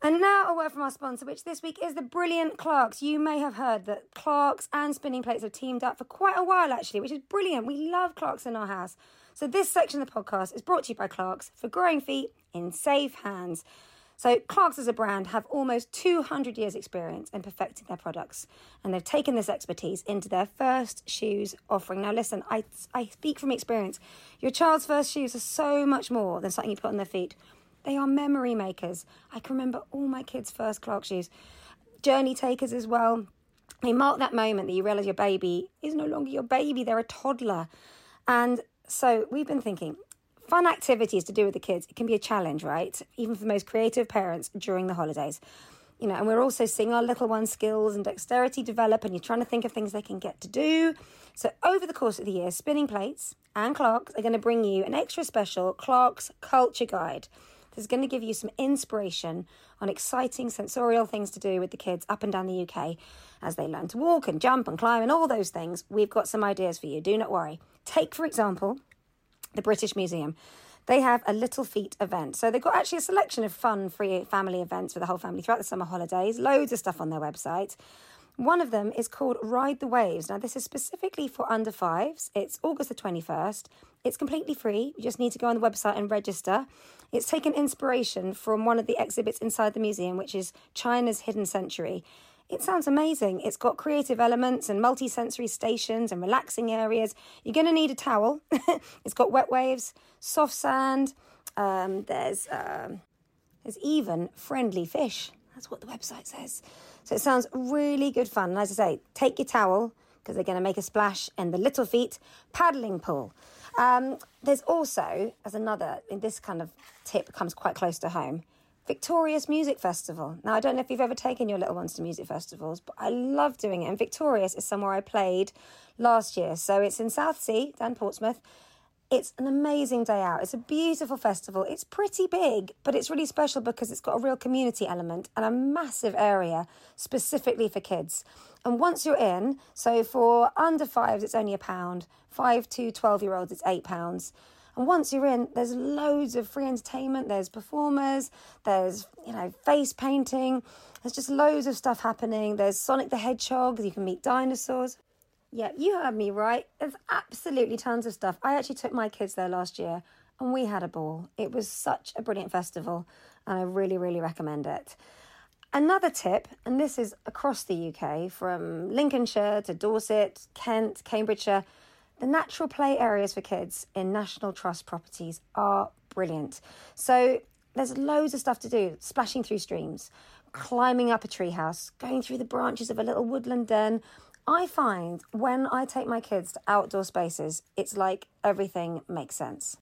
And now a word from our sponsor, which this week is the brilliant Clarks. You may have heard that Clarks and Spinning Plates have teamed up for quite a while, actually, which is brilliant. We love Clarks in our house. So this section of the podcast is brought to you by Clarks for growing feet in safe hands. So Clarks as a brand have almost 200 years experience in perfecting their products and they've taken this expertise into their first shoes offering. Now listen, I, I speak from experience. Your child's first shoes are so much more than something you put on their feet. They are memory makers. I can remember all my kids' first Clark shoes. Journey takers as well. They mark that moment that you realise your baby is no longer your baby, they're a toddler. And so we've been thinking, fun activities to do with the kids. It can be a challenge, right? Even for the most creative parents during the holidays. You know, and we're also seeing our little ones' skills and dexterity develop, and you're trying to think of things they can get to do. So, over the course of the year, Spinning Plates and Clarks are going to bring you an extra special Clarks Culture Guide. Is going to give you some inspiration on exciting sensorial things to do with the kids up and down the UK as they learn to walk and jump and climb and all those things. We've got some ideas for you. Do not worry. Take, for example, the British Museum. They have a Little Feet event. So they've got actually a selection of fun, free family events for the whole family throughout the summer holidays. Loads of stuff on their website. One of them is called Ride the Waves. Now, this is specifically for under fives. It's August the 21st. It's completely free. You just need to go on the website and register. It's taken inspiration from one of the exhibits inside the museum, which is China's Hidden Century. It sounds amazing. It's got creative elements and multi-sensory stations and relaxing areas. You're going to need a towel. it's got wet waves, soft sand. Um, there's um, there's even friendly fish. That's what the website says. So it sounds really good fun. And as I say, take your towel because they're going to make a splash in the Little Feet paddling pool. Um, there's also, as another, in this kind of tip comes quite close to home, Victorious Music Festival. Now, I don't know if you've ever taken your little ones to music festivals, but I love doing it. And Victorious is somewhere I played last year. So it's in Southsea, down Portsmouth. It's an amazing day out. It's a beautiful festival. It's pretty big, but it's really special because it's got a real community element and a massive area specifically for kids. And once you're in, so for under fives, it's only a pound. Five to 12 year olds, it's eight pounds. And once you're in, there's loads of free entertainment. There's performers, there's, you know, face painting. There's just loads of stuff happening. There's Sonic the Hedgehog, you can meet dinosaurs. Yeah, you heard me right. There's absolutely tons of stuff. I actually took my kids there last year and we had a ball. It was such a brilliant festival and I really, really recommend it. Another tip, and this is across the UK from Lincolnshire to Dorset, Kent, Cambridgeshire, the natural play areas for kids in National Trust properties are brilliant. So there's loads of stuff to do splashing through streams, climbing up a treehouse, going through the branches of a little woodland den I find when I take my kids to outdoor spaces, it's like everything makes sense.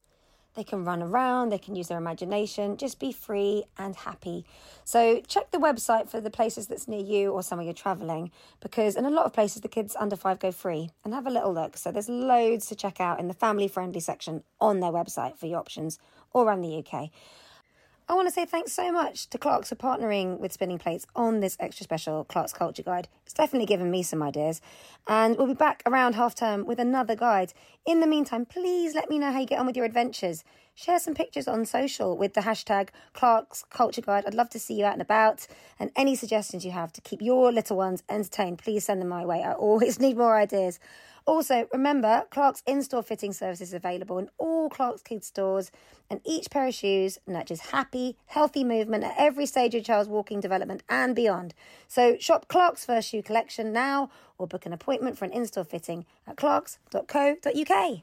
they can run around, they can use their imagination, just be free and happy. So check the website for the places that's near you or somewhere you're traveling because in a lot of places the kids under 5 go free and have a little look. So there's loads to check out in the family friendly section on their website for your options all around the UK. I want to say thanks so much to Clarks for partnering with Spinning Plates on this extra special Clarks Culture Guide. It's definitely given me some ideas. And we'll be back around half term with another guide. In the meantime, please let me know how you get on with your adventures. Share some pictures on social with the hashtag Clarks Culture Guide. I'd love to see you out and about. And any suggestions you have to keep your little ones entertained, please send them my way. I always need more ideas. Also, remember, Clarks in-store fitting service is available in all Clarks Kids stores, and each pair of shoes nurtures happy, healthy movement at every stage of child's walking development and beyond. So shop Clarks First Shoe Collection now, or book an appointment for an in-store fitting at clarks.co.uk.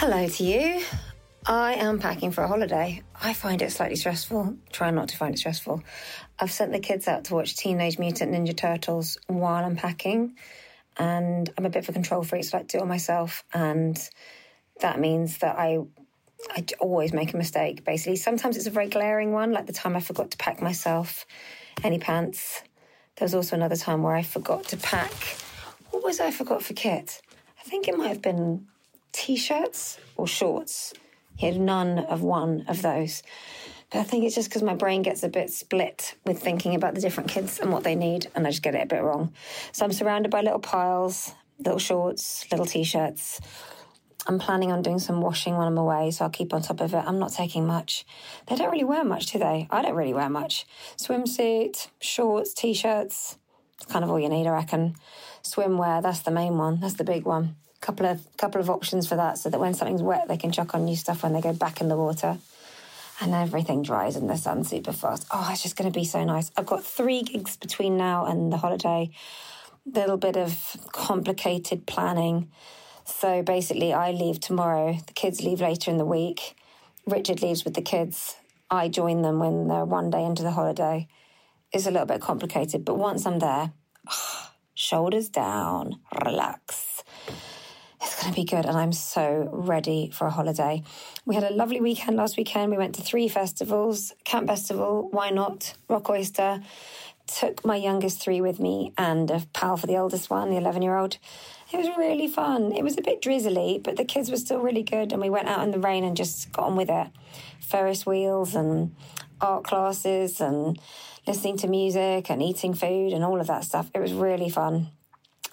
Hello to you. I am packing for a holiday. I find it slightly stressful. Try not to find it stressful. I've sent the kids out to watch Teenage Mutant Ninja Turtles while I'm packing, and I'm a bit of a control freak, so I like to do it myself. And that means that I I always make a mistake. Basically, sometimes it's a very glaring one, like the time I forgot to pack myself any pants. There was also another time where I forgot to pack. What was I forgot for Kit? I think it might have been t-shirts or shorts. He had none of one of those. But I think it's just because my brain gets a bit split with thinking about the different kids and what they need, and I just get it a bit wrong. So I'm surrounded by little piles, little shorts, little t-shirts. I'm planning on doing some washing when I'm away, so I'll keep on top of it. I'm not taking much. They don't really wear much, do they? I don't really wear much. Swimsuit, shorts, t-shirts. It's kind of all you need, I reckon. Swimwear, that's the main one. That's the big one couple of couple of options for that so that when something's wet they can chuck on new stuff when they go back in the water. And everything dries in the sun super fast. Oh it's just going to be so nice. I've got three gigs between now and the holiday. A little bit of complicated planning. So basically i leave tomorrow the kids leave later in the week. Richard leaves with the kids. I join them when they're one day into the holiday. It's a little bit complicated but once i'm there shoulders down relax it's going to be good. And I'm so ready for a holiday. We had a lovely weekend last weekend. We went to three festivals Camp Bestival, Y Not, Rock Oyster. Took my youngest three with me and a pal for the oldest one, the 11 year old. It was really fun. It was a bit drizzly, but the kids were still really good. And we went out in the rain and just got on with it. Ferris wheels and art classes and listening to music and eating food and all of that stuff. It was really fun.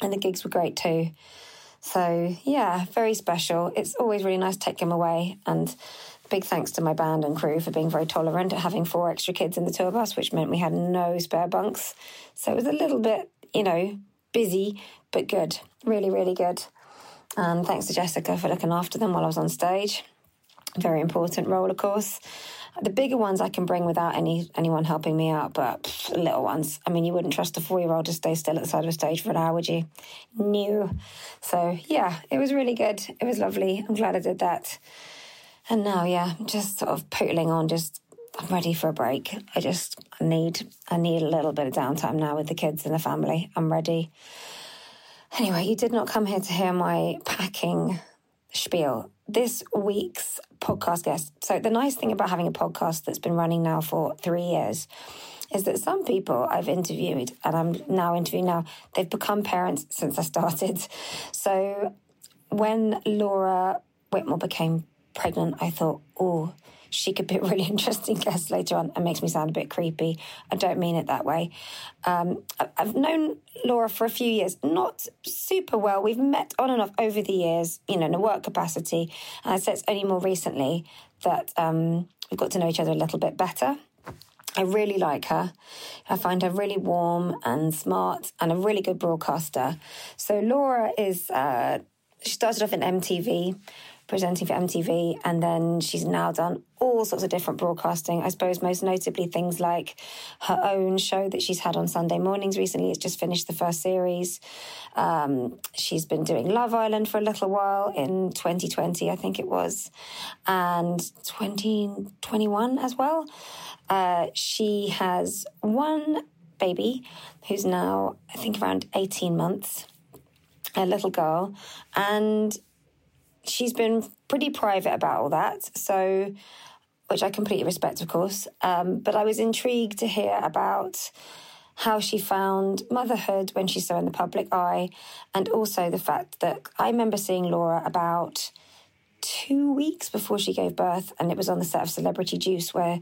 And the gigs were great too. So, yeah, very special. It's always really nice to take him away. And big thanks to my band and crew for being very tolerant at having four extra kids in the tour bus, which meant we had no spare bunks. So it was a little bit, you know, busy, but good. Really, really good. And thanks to Jessica for looking after them while I was on stage. Very important role, of course. The bigger ones I can bring without any anyone helping me out, but pff, little ones. I mean, you wouldn't trust a four year old to stay still at the side of a stage for an hour, would you? No. So yeah, it was really good. It was lovely. I'm glad I did that. And now, yeah, I'm just sort of pootling on, just I'm ready for a break. I just need I need a little bit of downtime now with the kids and the family. I'm ready. Anyway, you did not come here to hear my packing spiel. This week's podcast guest. So, the nice thing about having a podcast that's been running now for three years is that some people I've interviewed, and I'm now interviewing now, they've become parents since I started. So, when Laura Whitmore became pregnant, I thought, oh, she could be a really interesting guest later on. It makes me sound a bit creepy. I don't mean it that way. Um, I've known Laura for a few years, not super well. We've met on and off over the years, you know, in a work capacity. And I'd say it's only more recently that um, we've got to know each other a little bit better. I really like her. I find her really warm and smart and a really good broadcaster. So Laura is, uh, she started off in MTV, presenting for MTV, and then she's now done all sorts of different broadcasting. I suppose most notably things like her own show that she's had on Sunday mornings recently. It's just finished the first series. Um, she's been doing Love Island for a little while in 2020, I think it was, and 2021 as well. Uh, she has one baby who's now, I think, around 18 months, a little girl, and she's been pretty private about all that. So, which I completely respect, of course. Um, but I was intrigued to hear about how she found motherhood when she's so in the public eye, and also the fact that I remember seeing Laura about two weeks before she gave birth, and it was on the set of Celebrity Juice where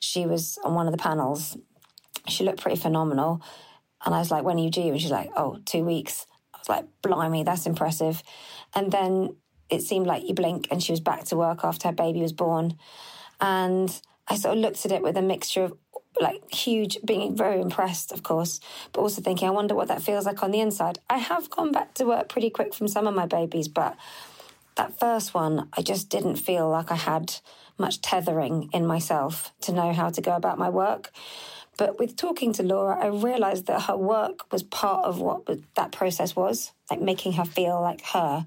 she was on one of the panels. She looked pretty phenomenal. And I was like, when are you due? And she's like, oh, two weeks. I was like, blimey, that's impressive. And then it seemed like you blink and she was back to work after her baby was born. And I sort of looked at it with a mixture of like huge, being very impressed, of course, but also thinking, I wonder what that feels like on the inside. I have gone back to work pretty quick from some of my babies, but that first one, I just didn't feel like I had much tethering in myself to know how to go about my work. But with talking to Laura, I realized that her work was part of what that process was, like making her feel like her.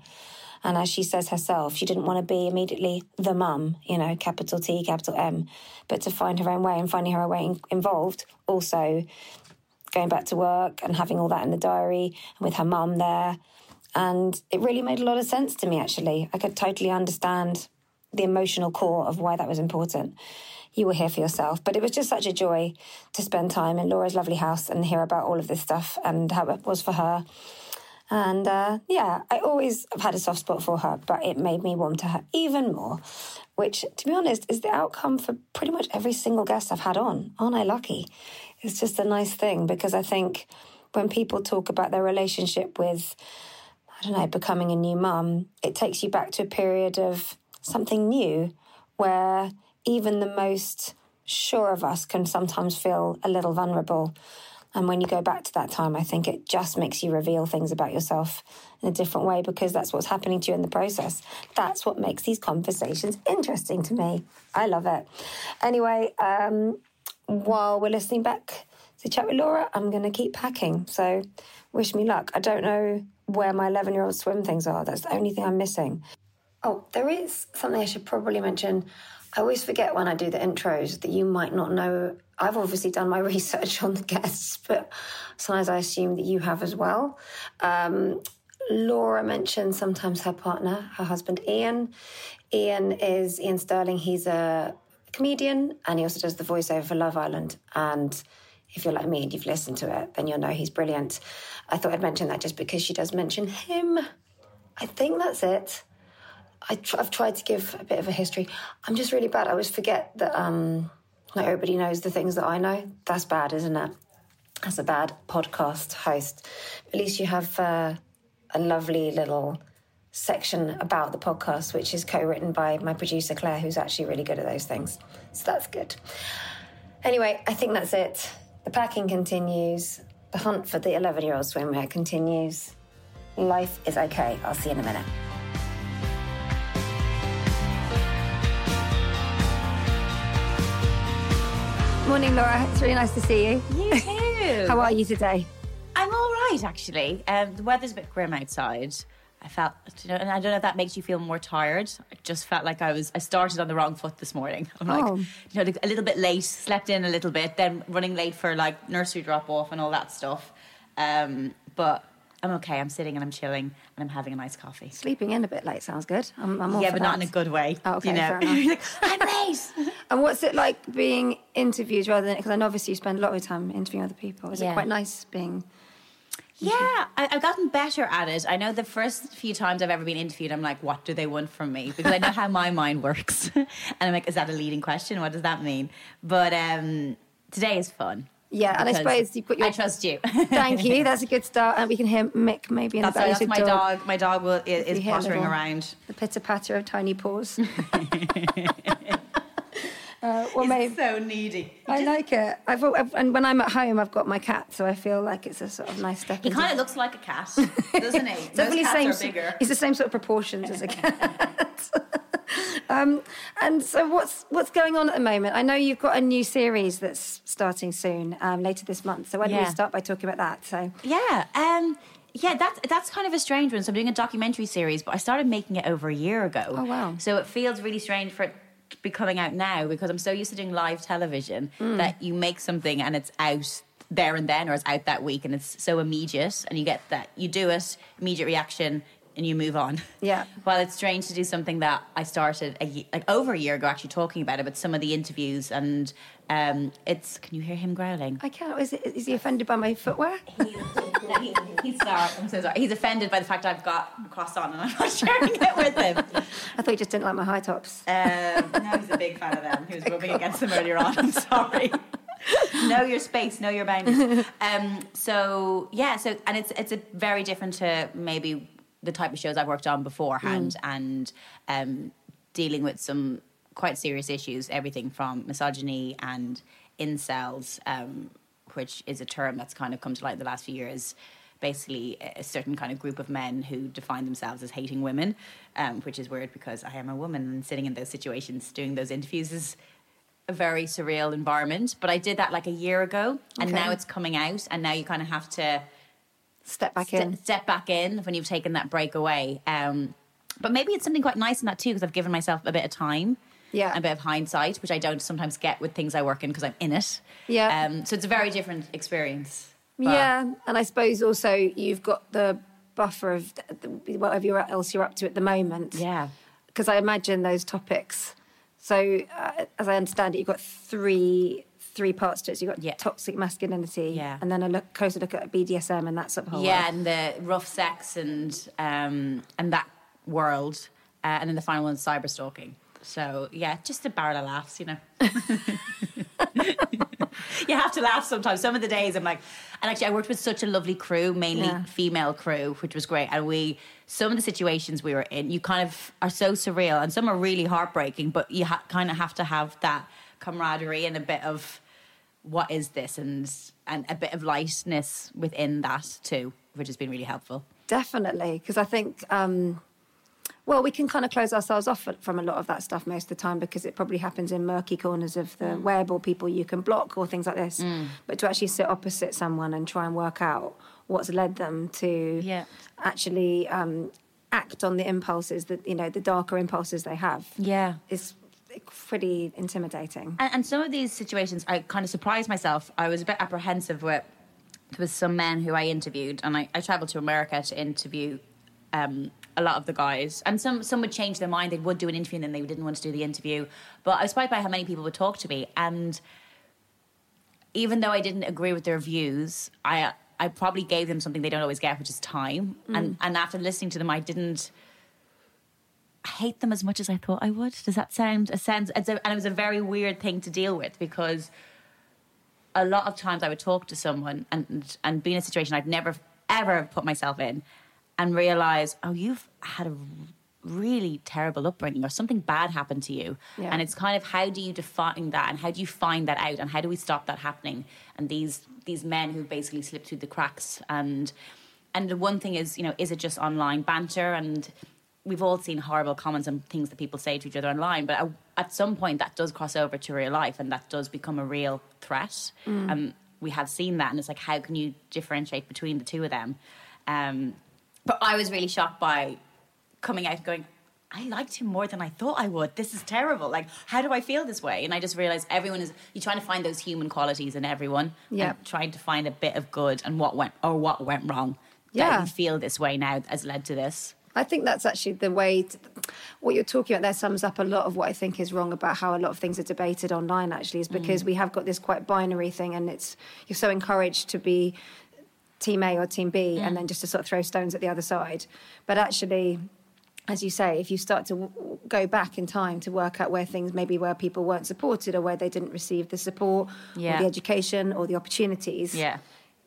And as she says herself, she didn't want to be immediately the mum, you know, capital T, capital M, but to find her own way and finding her own way involved. Also, going back to work and having all that in the diary and with her mum there and it really made a lot of sense to me, actually. I could totally understand the emotional core of why that was important. You were here for yourself. But it was just such a joy to spend time in Laura's lovely house and hear about all of this stuff and how it was for her. And uh, yeah, I always have had a soft spot for her, but it made me warm to her even more, which, to be honest, is the outcome for pretty much every single guest I've had on. Aren't I lucky? It's just a nice thing because I think when people talk about their relationship with I don't know, becoming a new mum, it takes you back to a period of something new where even the most sure of us can sometimes feel a little vulnerable. And when you go back to that time, I think it just makes you reveal things about yourself in a different way because that's what's happening to you in the process. That's what makes these conversations interesting to me. I love it. Anyway, um, while we're listening back to chat with Laura, I'm going to keep packing. So wish me luck. I don't know where my 11 year old swim things are. That's the only thing I'm missing. Oh, there is something I should probably mention. I always forget when I do the intros that you might not know. I've obviously done my research on the guests, but sometimes I assume that you have as well. Um, Laura mentioned sometimes her partner, her husband Iain. Iain is Iain Stirling. He's a comedian and he also does the voiceover for Love Island. And if you're like me and you've listened to it, then you'll know he's brilliant. I thought I'd mention that just because she does mention him. I think that's it. I have tried to give a bit of a history. I'm just really bad. I always forget that um, not everybody knows the things that I know. That's bad, isn't it? That's a bad podcast host. At least you have uh, a lovely little section about the podcast, which is co written by my producer, Claire, who's actually really good at those things. So that's good. Anyway, I think that's it. The packing continues. The hunt for the 11 year old swimwear continues. Life is okay. I'll see you in a minute. Morning, Laura. It's really nice to see you. You too. How are you today? I'm all right, actually. Um, the weather's a bit grim outside. I felt, you know, and I don't know if that makes you feel more tired. I just felt like I was, I started on the wrong foot this morning. I'm like, oh. you know, a little bit late, slept in a little bit, then running late for like nursery drop off and all that stuff. Um, but I'm okay. I'm sitting and I'm chilling and I'm having a nice coffee. Sleeping in a bit late sounds good. I'm, I'm yeah, but that. not in a good way. Oh, okay, you know? fair enough. like, I'm late. and what's it like being interviewed rather than because I know obviously you spend a lot of time interviewing other people. Is yeah. it quite nice being? Yeah, I, have gotten better at it. I know the first few times I've ever been interviewed, I'm like, what do they want from me? Because I know how my mind works. and I'm like, is that a leading question? What does that mean? But um, today is fun. Yeah, and I suppose you put your. I trust you. thank you. That's a good start, and we can hear Mick maybe in that's the back. That's my dog. dog. My dog will, is, is pottering around. The pitter patter of tiny paws. Uh, well, He's maybe so needy. I like it. I've, I've, and when I'm at home, I've got my cat, so I feel like it's a sort of nice step. He kind of looks like a cat, doesn't he? Definitely Most same. cats are bigger. He's the same sort of proportions as a cat. um, and so, what's what's going on at the moment? I know you've got a new series that's starting soon, um, later this month. So why don't Yeah. we start by talking about that? So Yeah, um, yeah, that's that's kind of a strange one. So I'm doing a documentary series, but I started making it over a year ago. Oh, wow. So it feels really strange for it to be coming out now because I'm so used to doing live television Mm. that you make something and it's out there and then, or it's out that week, and it's so immediate, and you get that you do it, immediate reaction. And you move on. Yeah. Well, it's strange to do something that I started a, like over a year ago, actually talking about it. But some of the interviews and um, it's. Can you hear him growling? I can't. Is, it, is he offended by my footwear? he, he's sorry. I'm so sorry. He's offended by the fact I've got a croissant and I'm not sharing it with him. I thought he just didn't like my high tops. Um, no, he's a big fan of them. He was rubbing against them earlier on. I'm sorry. know your space, know your boundaries. Um, so yeah, so and it's it's a very different to maybe the type of shows I've worked on beforehand, and um, dealing with some quite serious issues. Everything from misogyny and incels, um, which is a term that's kind of come to light in the last few years. Basically, a certain kind of group of men who define themselves as hating women, um, which is weird because I am a woman and sitting in those situations doing those interviews is a very surreal environment. But I did that like a year ago, and Okay. now it's coming out, and now you kind of have to Step back ste- in. step back in when you've taken that break away. Um, but maybe it's something quite nice in that too, because I've given myself a bit of time. Yeah. and A bit of hindsight, which I don't sometimes get with things I work in because I'm in it. Yeah. Um, so it's a very different experience. But- Yeah, and I suppose also you've got the buffer of whatever you're, else you're up to at the moment. Yeah. because I imagine those topics. So, uh, as I understand it, you've got three three parts to it. So you've got Yeah. toxic masculinity, Yeah. and then a look, closer look at BDSM and that sort of whole yeah, world. and the rough sex and um, and that world, uh, and then the final one's cyber stalking. So yeah, just a barrel of laughs, you know. you have to laugh sometimes. Some of the days I'm like, and actually I worked with such a lovely crew, mainly Yeah. female crew, which was great. And we, some of the situations we were in, you kind of are so surreal, and some are really heartbreaking. But you ha- kind of have to have that camaraderie and a bit of what is this, and and a bit of lightness within that too, which has been really helpful. Definitely, because I think, um, well, we can kind of close ourselves off from a lot of that stuff most of the time because it probably happens in murky corners of Mm. the web or people you can block or things like this. But to actually sit opposite someone and try and work out what's led them to Yeah. actually um, act on the impulses that, you know, the darker impulses they have Yeah. is pretty intimidating. And, and some of these situations, I kind of surprised myself. I was a bit apprehensive with there was some men who I interviewed, and I, I traveled to America to interview um, a lot of the guys. And some some would change their mind; they would do an interview, and then they didn't want to do the interview. But I was surprised by how many people would talk to me, and even though I didn't agree with their views, I I probably gave them something they don't always get, which is time. Mm. And and after listening to them, I didn't hate them as much as I thought I would. Does that sound a sense? It's a, and it was a very weird thing to deal with because a lot of times I would talk to someone and and be in a situation I'd never ever put myself in, and realize, oh, you've had a really terrible upbringing or something bad happened to you. Yeah. and it's kind of how do you define that? And how do you find that out? And how do we stop that happening? And these these men who basically slip through the cracks and and the one thing is you know is it just online banter? And we've all seen horrible comments and things that people say to each other online but at some point that does cross over to real life and that does become a real threat. And we have seen that and it's like how can you differentiate between the two of them? Um, but i was really shocked by coming out and going I liked him more than I thought I would. This is terrible. Like, how do I feel this way? And I just realized everyone is you're trying to find those human qualities in everyone. Yeah. Trying to find a bit of good and what went or what went wrong. Yeah. That you feel this way now has led to this. I think that's actually the way. To, what you're talking about there sums up a lot of what I think is wrong about how a lot of things are debated online. Actually, is because mm. we have got this quite binary thing, and it's you're so encouraged to be team A or team B, and mm. then just to sort of throw stones at the other side. But actually, as you say, if you start to w- go back in time to work out where things maybe where people weren't supported or where they didn't receive the support Yeah. or the education or the opportunities, Yeah.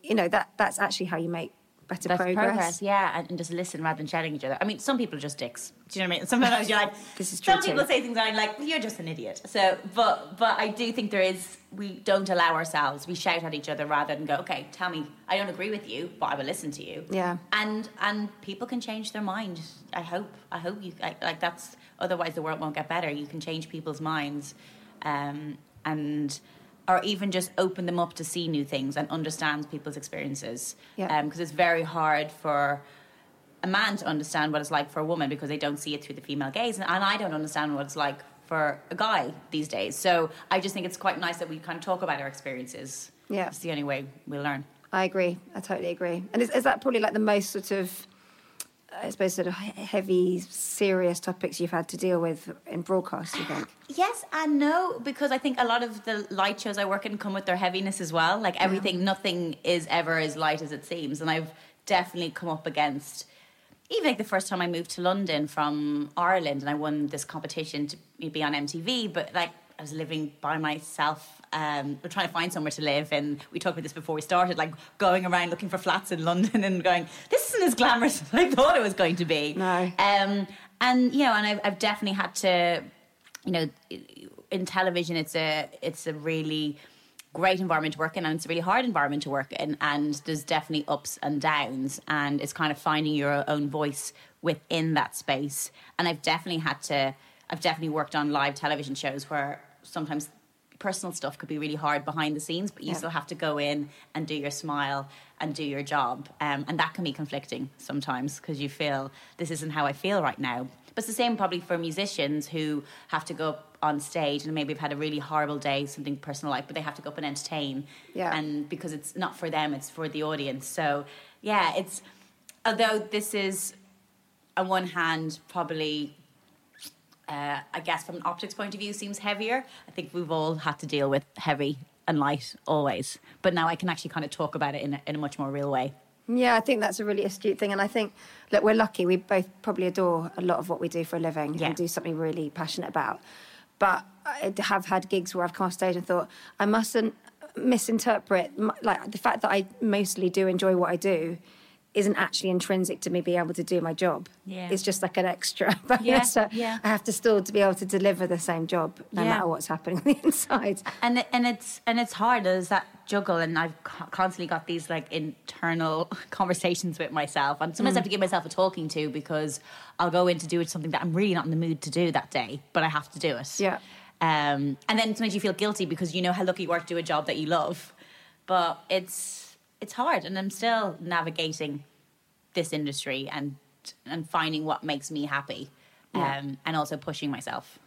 you know that that's actually how you make better That's progress. yeah, and, and just listen rather than shouting each other. I mean, some people are just dicks. Do you know what I mean? Sometimes you're like, This is true Some people say things and I'm like, you're just an idiot. So, but but I do think there is. We don't allow ourselves. We shout at each other rather than go, okay, tell me. I don't agree with you, but I will listen to you. Yeah. And and people can change their mind. I hope. I hope you I, like that's. Otherwise, the world won't get better. You can change people's minds, um, and or even just open them up to see new things and understand people's experiences. Yeah. Um, because it's very hard for a man to understand what it's like for a woman because they don't see it through the female gaze, and, and I don't understand what it's like for a guy these days. So I just think it's quite nice that we kind of talk about our experiences. Yeah. it's the only way we learn. I agree. I totally agree. And is, is that probably like the most sort of, I suppose, sort of heavy, serious topics you've had to deal with in broadcast? You think? Yes and no, because I think a lot of the light shows I work in come with their heaviness as well. Like everything, nothing is ever as light as it seems. And I've definitely come up against, even like the first time I moved to London from Ireland and I won this competition to be on MTV, but like I was living by myself. Um, we're trying to find somewhere to live, and we talked about this before we started. Like going around looking for flats in London and going, "This isn't as glamorous as I thought it was going to be." No. Um, and you know, and I've, I've definitely had to, you know, in television, it's a it's a really great environment to work in, and it's a really hard environment to work in. And there's definitely ups and downs, and it's kind of finding your own voice within that space. And I've definitely had to. I've definitely worked on live television shows where sometimes personal stuff could be really hard behind the scenes, but you Yeah. still have to go in and do your smile and do your job. Um, and that can be conflicting sometimes because you feel this isn't how I feel right now. But it's the same probably for musicians who have to go up on stage and maybe have had a really horrible day, something personal like, but they have to go up and entertain. Yeah. And because it's not for them, it's for the audience. So yeah, it's although this is on one hand probably uh, I guess from an optics point of view seems heavier. I think we've all had to deal with heavy and light always, but now I can actually kind of talk about it in a, in a much more real way. Yeah, I think that's a really astute thing. And I think, look, we're lucky. We both probably adore a lot of what we do for a living Yeah. and do something really passionate about. But I have had gigs where I've come off stage and thought, I mustn't misinterpret, like, the fact that I mostly do enjoy what I do isn't actually intrinsic to me being able to do my job. Yeah. It's just like an extra bonus. Yeah, So yeah. I have to still to be able to deliver the same job no Yeah. matter what's happening on the inside. And it, and it's and it's hard. There's that juggle, and I've constantly got these like internal conversations with myself, and sometimes I have to give myself a talking to because I'll go in to do something that I'm really not in the mood to do that day, but I have to do it. Yeah. Um, and then sometimes you feel guilty because you know how lucky you are to do a job that you love, but it's it's hard, and I'm still navigating this industry and and finding what makes me happy, Yeah. um, and also pushing myself.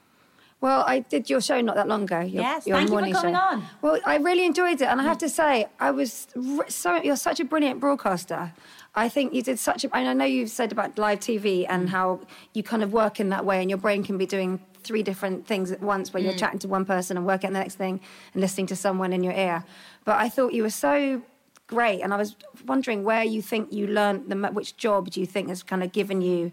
Well, I did your show not that long ago. Your, Yes, your thank you for coming show. on. Well, I really enjoyed it, and I have to mm. say, I was so. You're such a brilliant broadcaster. I think you did such a. I know you've said about live TV and mm. how you kind of work in that way, and your brain can be doing three different things at once, where you're mm. chatting to one person and working on the next thing, and listening to someone in your ear. But I thought you were so great, and I was wondering where you think you learned the which job do you think has kind of given you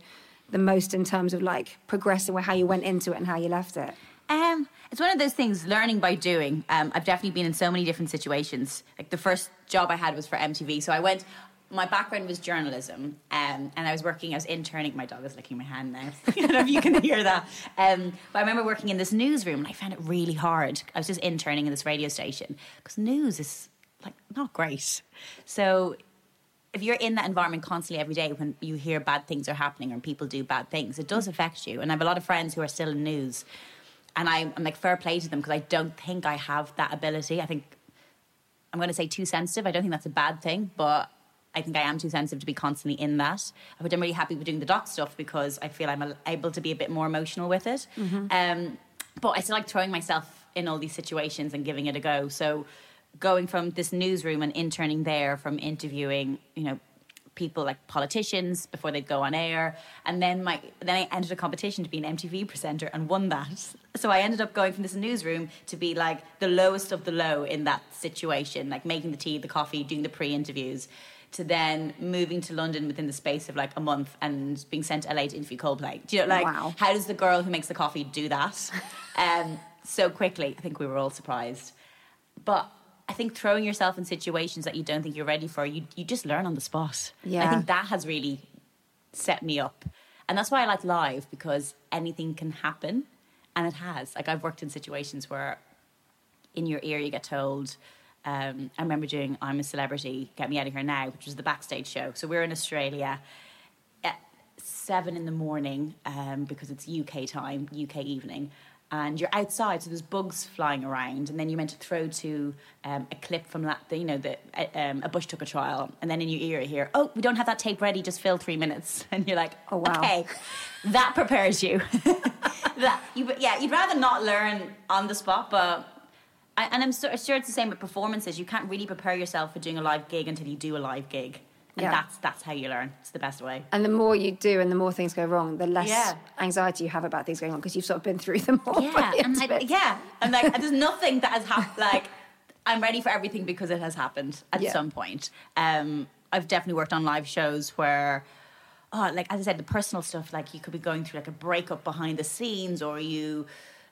the most in terms of like progressing, where how you went into it and how you left it. Um, it's one of those things, learning by doing. Um, I've definitely been in so many different situations. Like the first job I had was for MTV, so I went. My background was journalism, um, and I was working. I was interning. My dog is licking my hand now. I don't know if you can hear that. Um, but I remember working in this newsroom, and I found it really hard. I was just interning in this radio station because news is like not great. So if you're in that environment constantly every day when you hear bad things are happening or people do bad things, it does affect you. And I have a lot of friends who are still in news, and I, I'm like fair play to them because I don't think I have that ability. I think I'm going to say too sensitive. I don't think that's a bad thing, but I think I am too sensitive to be constantly in that. But I'm really happy with doing the doc stuff because I feel I'm able to be a bit more emotional with it. Um, but I still like throwing myself in all these situations and giving it a go. So going from this newsroom and interning there, from interviewing, you know, people like politicians before they'd go on air, and then my then I entered a competition to be an MTV presenter and won that. So I ended up going from this newsroom to be like the lowest of the low in that situation, like making the tea, the coffee, doing the pre-interviews. To then moving to London within the space of like a month and being sent to LA to interview Coldplay. Do you know, like, Wow. how does the girl who makes the coffee do that um, so quickly? I think we were all surprised. But I think throwing yourself in situations that you don't think you're ready for, you you just learn on the spot. Yeah. I think that has really set me up. And that's why I like live because anything can happen. And it has. Like I've worked in situations where in your ear you get told, um, I remember doing I'm a Celebrity, Get Me Out of Here Now, which was the backstage show. So we're in Australia at seven in the morning um, because it's UK time, UK evening. And you're outside, so there's bugs flying around, and then you're meant to throw to um, a clip from that, you know, the uh, um, a bushtucker trial, and then in your ear you hear, "Oh, we don't have that tape ready. Just fill three minutes," and you're like, Oh, wow. okay, that prepares you." that you, yeah, you'd rather not learn on the spot, but I, and I'm so, sure it's the same with performances. You can't really prepare yourself for doing a live gig until you do a live gig, and Yeah. that's that's how you learn. It's the best way. And the more you do and the more things go wrong, the less Yeah. anxiety you have about things going on because you've sort of been through them all. Yeah, and I, yeah, and like there's nothing that has happened. Like I'm ready for everything because it has happened at Yeah. some point. Um, I've definitely worked on live shows where. Oh, like as I said, the personal stuff. Like you could be going through like a breakup behind the scenes, or you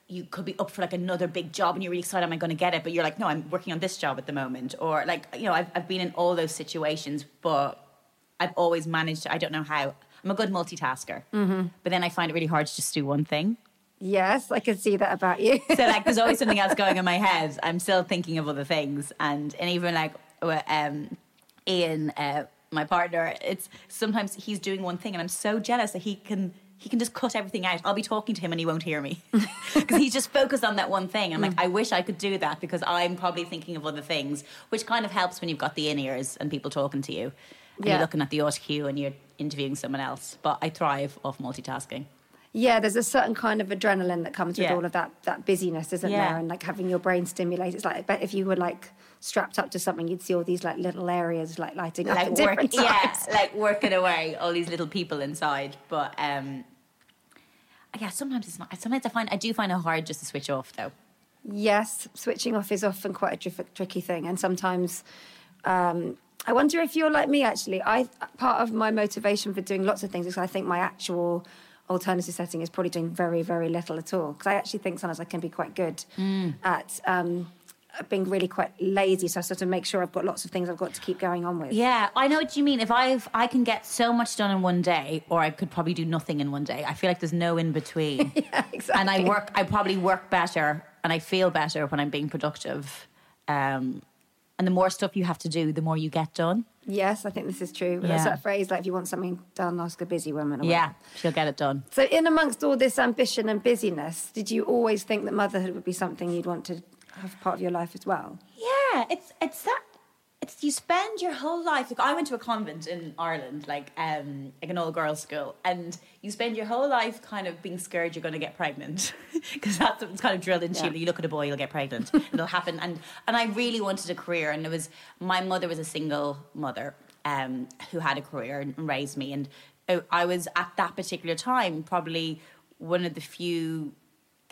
you could be up for like another big job, and you're really excited. Am I going to get it? But you're like, no, I'm working on this job at the moment. Or like you know, I've I've been in all those situations, but I've always managed. To, I don't know how. I'm a good multitasker, mm-hmm. but then I find it really hard to just do one thing. Yes, I can see that about you. So like, there's always something else going in my head. I'm still thinking of other things, and and even like, um, Iain, uh, my partner, it's sometimes he's doing one thing, and I'm so jealous that he can. He can just cut everything out. I'll be talking to him and he won't hear me because he's just focused on that one thing. I'm like, mm. I wish I could do that because I'm probably thinking of other things, which kind of helps when you've got the in ears and people talking to you. And Yeah. You're looking at the auto cue and you're interviewing someone else. But I thrive off multitasking. yeah, there's a certain kind of adrenaline that comes with Yeah. all of that that busyness, isn't Yeah. there? And like having your brain stimulated. It's like I bet if you were like strapped up to something, you'd see all these like little areas like lighting up like at work, yeah, like working away, all these little people inside. But um, yeah, sometimes it's not. Sometimes I find I do find it hard just to switch off, though. Yes, switching off is often quite a tricky thing, and sometimes. Um, I wonder if you're like me. Actually, I part of my motivation for doing lots of things is I think my actual alternative setting is probably doing very, very little at all. Because I actually think sometimes I can be quite good Mm. at um, being really quite lazy. So I sort of make sure I've got lots of things I've got to keep going on with. Yeah, I know what you mean. If I've I can get so much done in one day, or I could probably do nothing in one day. I feel like there's no in between. Yeah, exactly. And I work. I probably work better, and I feel better when I'm being productive. Um, and the more stuff you have to do, the more you get done. Yes, I think this is true. Yeah. that phrase like, if you want something done, ask a busy woman. or Yeah, she'll get it done. So, in amongst all this ambition and busyness, did you always think that motherhood would be something you'd want to have part of your life as well? Yeah, it's it's that it's you spend your whole life. Like I went to a convent in Ireland, like um like an all girls school, and you spend your whole life kind of being scared you're going to get pregnant because that's what's kind of drilled into Yeah. you. You look at a boy, you'll get pregnant. It'll happen, and and I really wanted a career, and it was my mother was a single mother um who had a career and raised me, and uh, I was at that particular time probably one of the few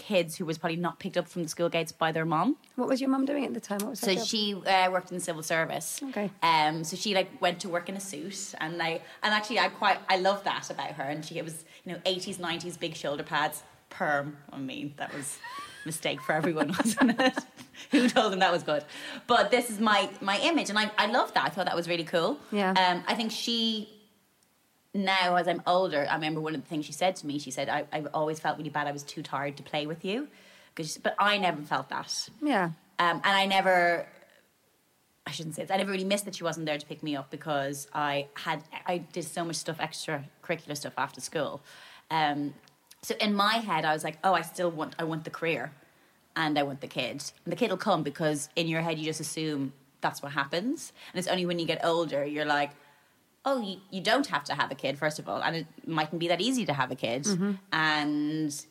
kids who was probably not picked up from the school gates by their mom. What was your mom doing at the time? So she uh, worked in the civil service. Okay. Um. So she like went to work in a suit, and I and actually I quite I love that about her. And she it was you know eighties nineties big shoulder pads, perm. I mean that was a mistake for everyone, wasn't it? Who told them that was good? But this is my my image, and I I love that. I thought that was really cool. Yeah. Um. I think she. Now, as I'm older, I remember one of the things she said to me. She said, I, "I've always felt really bad. I was too tired to play with you." 'Cause- But I never felt that. yeah. Um, and I never, I shouldn't say this, I never really missed that she wasn't there to pick me up because I had, I did so much stuff, extracurricular stuff after school. Um, so in my head, I was like, oh, I still want, I want the career and I want the kid. And the kid will come because in your head, you just assume that's what happens. And it's only when you get older, you're like, oh, you, you don't have to have a kid, first of all. And it mightn't be that easy to have a kid. Mm-hmm. And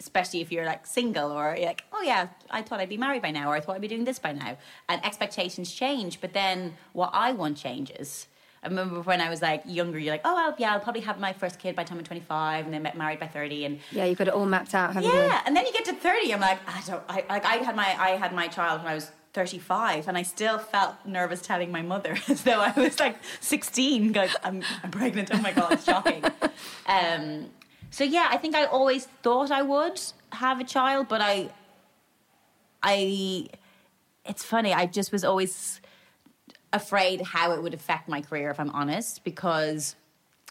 especially if you're like single or you're like, oh yeah, I thought I'd be married by now or I thought I'd be doing this by now. And expectations change, but then what I want changes. I remember when I was like younger, you're like, oh, well, yeah, I'll probably have my first kid by the time I'm 25 and then get married by 30. And Yeah, you got it all mapped out, haven't you? yeah, and then you get to 30, I'm like, I don't, I, like I had my, I had my child when I was 35 and I still felt nervous telling my mother as though I was like 16 going, I'm, I'm pregnant, oh my God, it's shocking. Um, so yeah, I think I always thought I would have a child, but I, I, it's funny. I just was always afraid how it would affect my career, if I'm honest, because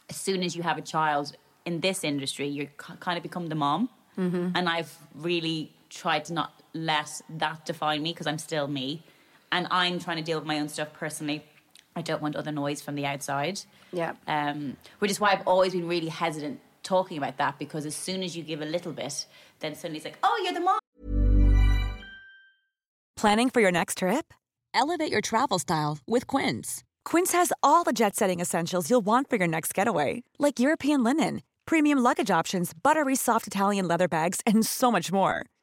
as soon as you have a child in this industry, you kind of become the mom. Mm-hmm. And I've really tried to not let that define me because I'm still me. And I'm trying to deal with my own stuff personally. I don't want other noise from the outside. Yeah. Um, which is why I've always been really hesitant talking about that because as soon as you give a little bit, then suddenly it's like, oh, you're the mom. Planning for your next trip? Elevate your travel style with Quince. Quince has all the jet setting essentials you'll want for your next getaway, like European linen, premium luggage options, buttery soft Italian leather bags, and so much more.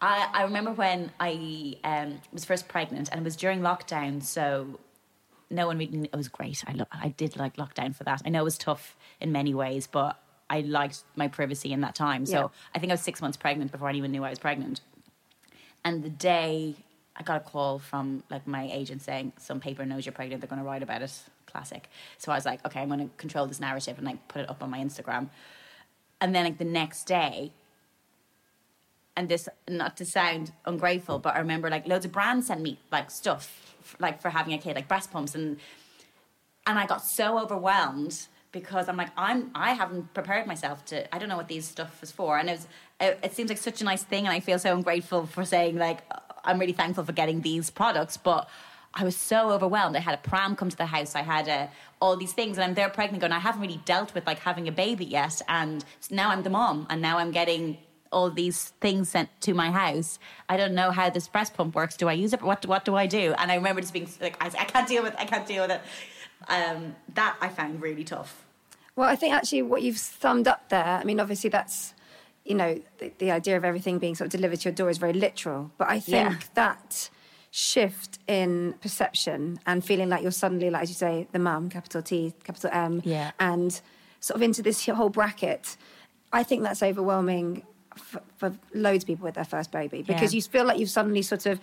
I, I remember when I um, was first pregnant, and it was during lockdown, so no one really. It was great. I lo- I did like lockdown for that. I know it was tough in many ways, but I liked my privacy in that time. So Yeah. I think I was six months pregnant before anyone knew I was pregnant. And the day I got a call from like my agent saying some paper knows you're pregnant, they're going to write about it. Classic. So I was like, okay, I'm going to control this narrative and like put it up on my Instagram. And then like the next day, and this not to sound ungrateful, but I remember like loads of brands sent me like stuff f- like for having a kid, like breast pumps, and and I got so overwhelmed because I'm like I'm I haven't prepared myself to I don't know what these stuff is for, and it was it, it seems like such a nice thing, and I feel so ungrateful for saying like I'm really thankful for getting these products, but. I was so overwhelmed. I had a pram come to the house. I had uh, all these things, and I'm there pregnant, going. I haven't really dealt with like having a baby yet, and now I'm the mom, and now I'm getting all these things sent to my house. I don't know how this breast pump works. Do I use it? What what do I do? And I remember just being like, I, I can't deal with. I can't deal with it. Um, that I found really tough. Well, I think actually what you've summed up there, I mean, obviously that's, you know, the, the idea of everything being sort of delivered to your door is very literal. But I think Yeah. that shift in perception and feeling like you're suddenly, like as you say, the mum, capital T, capital M, Yeah. and sort of into this whole bracket, I think that's overwhelming for, for loads of people with their first baby because Yeah. you feel like you've suddenly sort of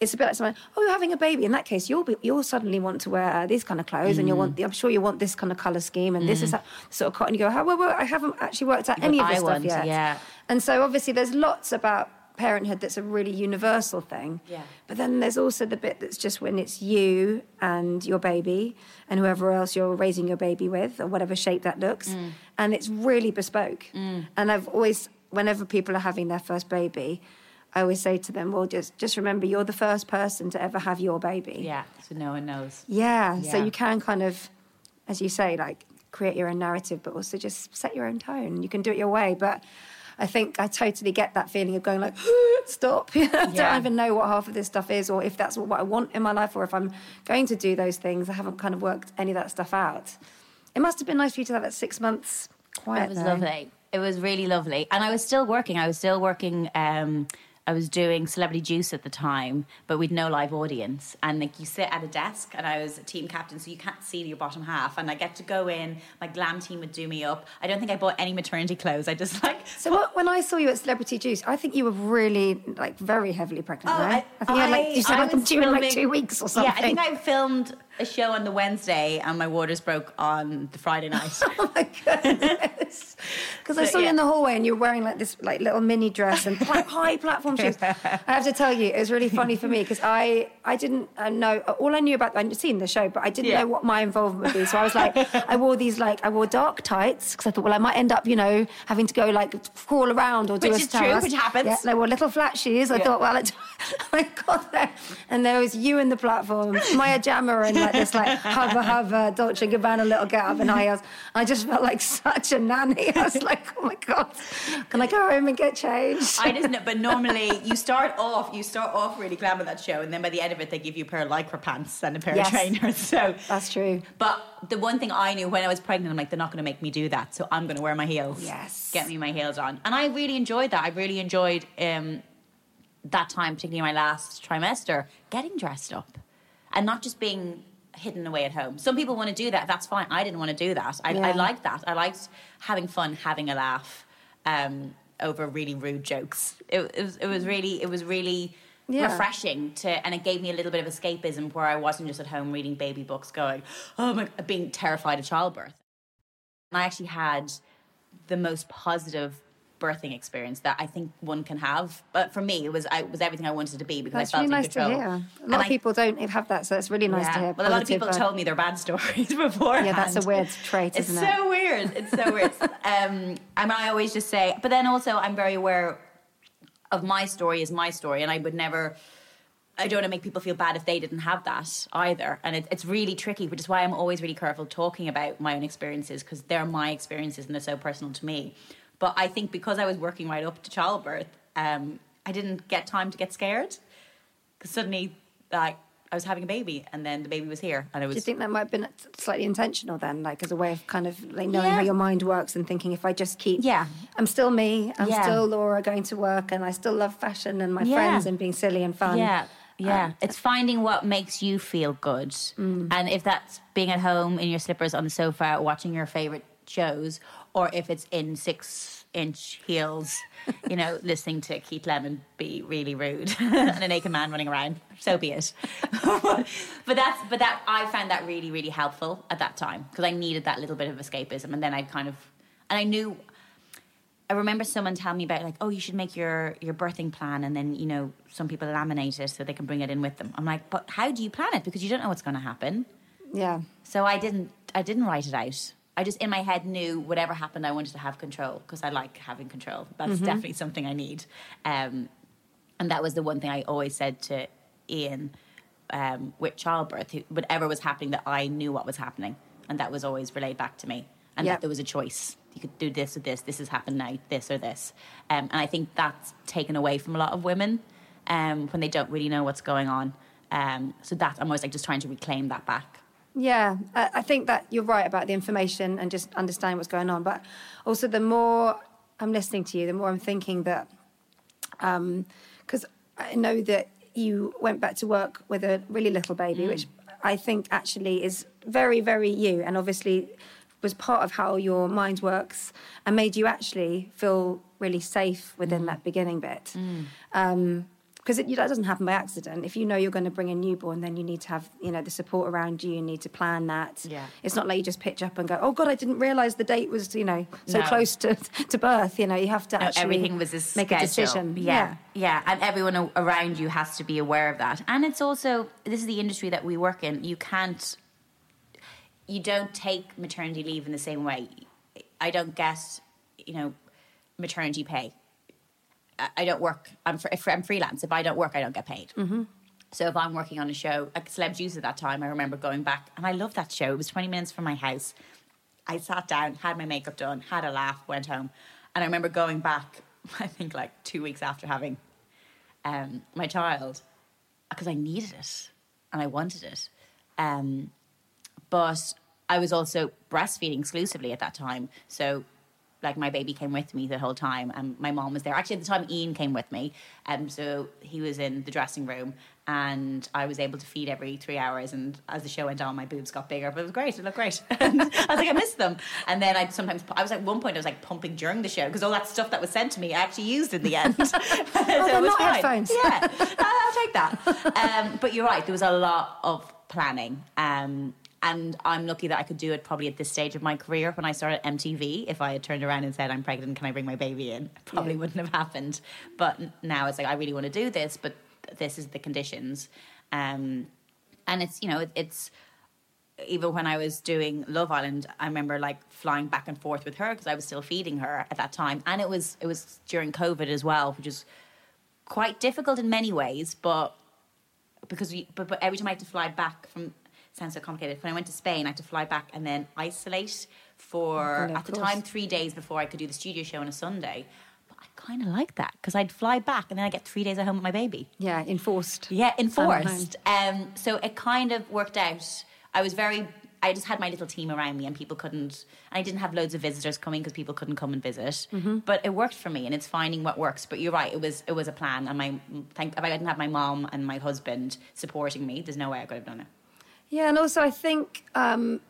it's a bit like someone oh you're having a baby in that case you'll be you'll suddenly want to wear these kind of clothes and you'll want Mm. I'm sure you want this kind of color scheme and this is that sort of cotton you go how well, well I haven't actually worked out But any of I this stuff want, yet yeah. and so obviously there's lots about parenthood that's a really universal thing Yeah. but then there's also the bit that's just when it's you and your baby and whoever else you're raising your baby with or whatever shape that looks Mm. and it's really bespoke and I've always whenever people are having their first baby I always say to them well just just remember you're the first person to ever have your baby Yeah, so no one knows. yeah, so you can kind of, as you say, like create your own narrative, but also just set your own tone. You can do it your way. But I think I totally get that feeling of going like, stop. I Yeah. don't even know what half of this stuff is, or if that's what I want in my life, or if I'm going to do those things. I haven't kind of worked any of that stuff out. It must have been nice for you to have that six months quiet. It was though. lovely. It was really lovely. And I was still working. I was still working. Um, I was doing Celebrity Juice at the time, but with no live audience. And like you sit at a desk, and I was a team captain, so you can't see your bottom half. And I get to go in. My glam team would do me up. I don't think I bought any maternity clothes. I just like. So what, when I saw you at Celebrity Juice, I think you were really like very heavily pregnant, Oh, right? I, think you had like you said I like I'm was due in like two weeks or something. Yeah, I think I filmed. A show on the Wednesday, and my waters broke on the Friday night. oh my goodness! Because I saw yeah. you in the hallway, and you were wearing like this like little mini dress and high platform shoes. I have to tell you, it was really funny for me because I I didn't uh, know all I knew about. I'd seen the show, but I didn't yeah. know what my involvement would be. So I was like, I wore these like I wore dark tights because I thought, well, I might end up, you know, having to go like crawl around or do which a is true, which happens. Yeah, and I wore little flat shoes. I thought, well, I got there, and there was you in the platform, Maya Jama, and like this like hubba hubba Dolce Gabbana little get up and I was, I just felt like such a nanny. I was like, oh my god, can I go home and get changed? I just know, but normally you start off, you start off really glam with that show, and then by the end of it, they give you a pair of lycra pants and a pair yes. of trainers. So that's true. But the one thing I knew when I was pregnant, I'm like, they're not going to make me do that, so I'm going to wear my heels. Yes, get me my heels on, and I really enjoyed that. I really enjoyed. Um, that time, particularly my last trimester, getting dressed up and not just being hidden away at home. Some people want to do that. That's fine. I didn't want to do that. I, yeah. I liked that. I liked having fun, having a laugh um, over really rude jokes. It, it, was. It was really. It was really. Yeah. refreshing to and it gave me a little bit of escapism where I wasn't just at home reading baby books going oh my being terrified of childbirth and I actually had the most positive birthing experience that I think one can have. But for me, it was I, it was everything I wanted to be because That's I felt really nice control. to hear. A lot and of I, people don't have that, so it's really nice yeah. to hear. Well, a lot of people told me their bad stories before. Yeah, that's a weird trait, it's isn't it? It's so weird. It's so weird. um, and I always just say, but then also I'm very aware of my story is my story, and I would never. I don't want to make people feel bad if they didn't have that either. And it, it's really tricky, which is why I'm always really careful talking about my own experiences because they're my experiences and they're so personal to me. But I think because I was working right up to childbirth, um, I didn't get time to get scared because suddenly, like, I was having a baby, and then the baby was here, and it was. Do you think that might have been slightly intentional then, like as a way of kind of like knowing yeah. how your mind works and thinking if I just keep, yeah, I'm still me, I'm yeah. still Laura going to work, and I still love fashion and my yeah. friends and being silly and fun. Yeah, yeah. Um, it's finding what makes you feel good, mm. and if that's being at home in your slippers on the sofa watching your favorite shows, or if it's in six inch heels, you know, listening to Keith Lemon be really rude and a naked man running around. So be it. but that's but that I found that really really helpful at that time because I needed that little bit of escapism, and then I kind of and I knew. I remember someone telling me about like, oh, you should make your your birthing plan, and then you know some people laminate it so they can bring it in with them. I'm like, but how do you plan it? Because you don't know what's going to happen. Yeah. So I didn't I didn't write it out. I just in my head knew whatever happened, I wanted to have control because I like having control. That's mm-hmm. definitely something I need. Um, and that was the one thing I always said to Iain um, with childbirth, whatever was happening, that I knew what was happening, and that was always relayed back to me, and yep. that there was a choice. You could do this or this. This has happened now. This or this, um, and I think that's taken away from a lot of women um, when they don't really know what's going on. Um, so that I'm always like just trying to reclaim that back. Yeah, I think that you're right about the information and just understanding what's going on. But also, the more I'm listening to you, the more I'm thinking that, because um, I know that you went back to work with a really little baby, mm. which I think actually is very, very you, and obviously was part of how your mind works and made you actually feel really safe within mm. that beginning bit. Mm. Um, because that doesn't happen by accident. If you know you're going to bring a newborn, then you need to have you know the support around you. You need to plan that. Yeah. It's not like you just pitch up and go, oh God, I didn't realise the date was you know so no. close to to birth. You know, you have to no, actually everything was a make a decision. Yeah. yeah, yeah, and everyone around you has to be aware of that. And it's also this is the industry that we work in. You can't, you don't take maternity leave in the same way. I don't get, you know, maternity pay I don't work. I'm, fr- I'm freelance. If I don't work, I don't get paid. Mm-hmm. So if I'm working on a show, like Celeb Juice at that time, I remember going back, and I loved that show. It was 20 minutes from my house. I sat down, had my makeup done, had a laugh, went home, and I remember going back. I think like two weeks after having um, my child, because I needed it and I wanted it. Um, but I was also breastfeeding exclusively at that time, so like my baby came with me the whole time and my mom was there. Actually at the time Iain came with me and um, so he was in the dressing room and i was able to feed every three hours and as the show went on my boobs got bigger but it was great it looked great. I was like i missed them. And then i sometimes i was at one point i was like pumping during the show because all that stuff that was sent to me i actually used in the end. So oh, it was fine. yeah. I'll take that. Um, but you're right there was a lot of planning. Um, and I'm lucky that I could do it probably at this stage of my career. When I started MTV, if I had turned around and said, I'm pregnant, can I bring my baby in? It probably Yeah. wouldn't have happened. But now it's like, I really want to do this, but this is the conditions. Um, and it's, you know, it, it's, even when I was doing Love Island, I remember like flying back and forth with her because I was still feeding her at that time, and it was it was during COVID as well, which is quite difficult in many ways. But because we, but, but every time I had to fly back from sounds so complicated. When I went to Spain, I had to fly back and then isolate for of at the time three days before I could do the studio show on a Sunday. But I kind of like that because I'd fly back and then I get three days at home with my baby. Yeah, enforced. Yeah, Time at home. enforced. Um, so it kind of worked out. I was very. I just had my little team around me, and people couldn't. I didn't have loads of visitors coming because people couldn't come and visit. Mm-hmm. But it worked for me, and it's finding what works. But you're right; it was it was a plan, and my thank. If I didn't have my mom and my husband supporting me, there's no way I could have done it. Yeah, and also I think um,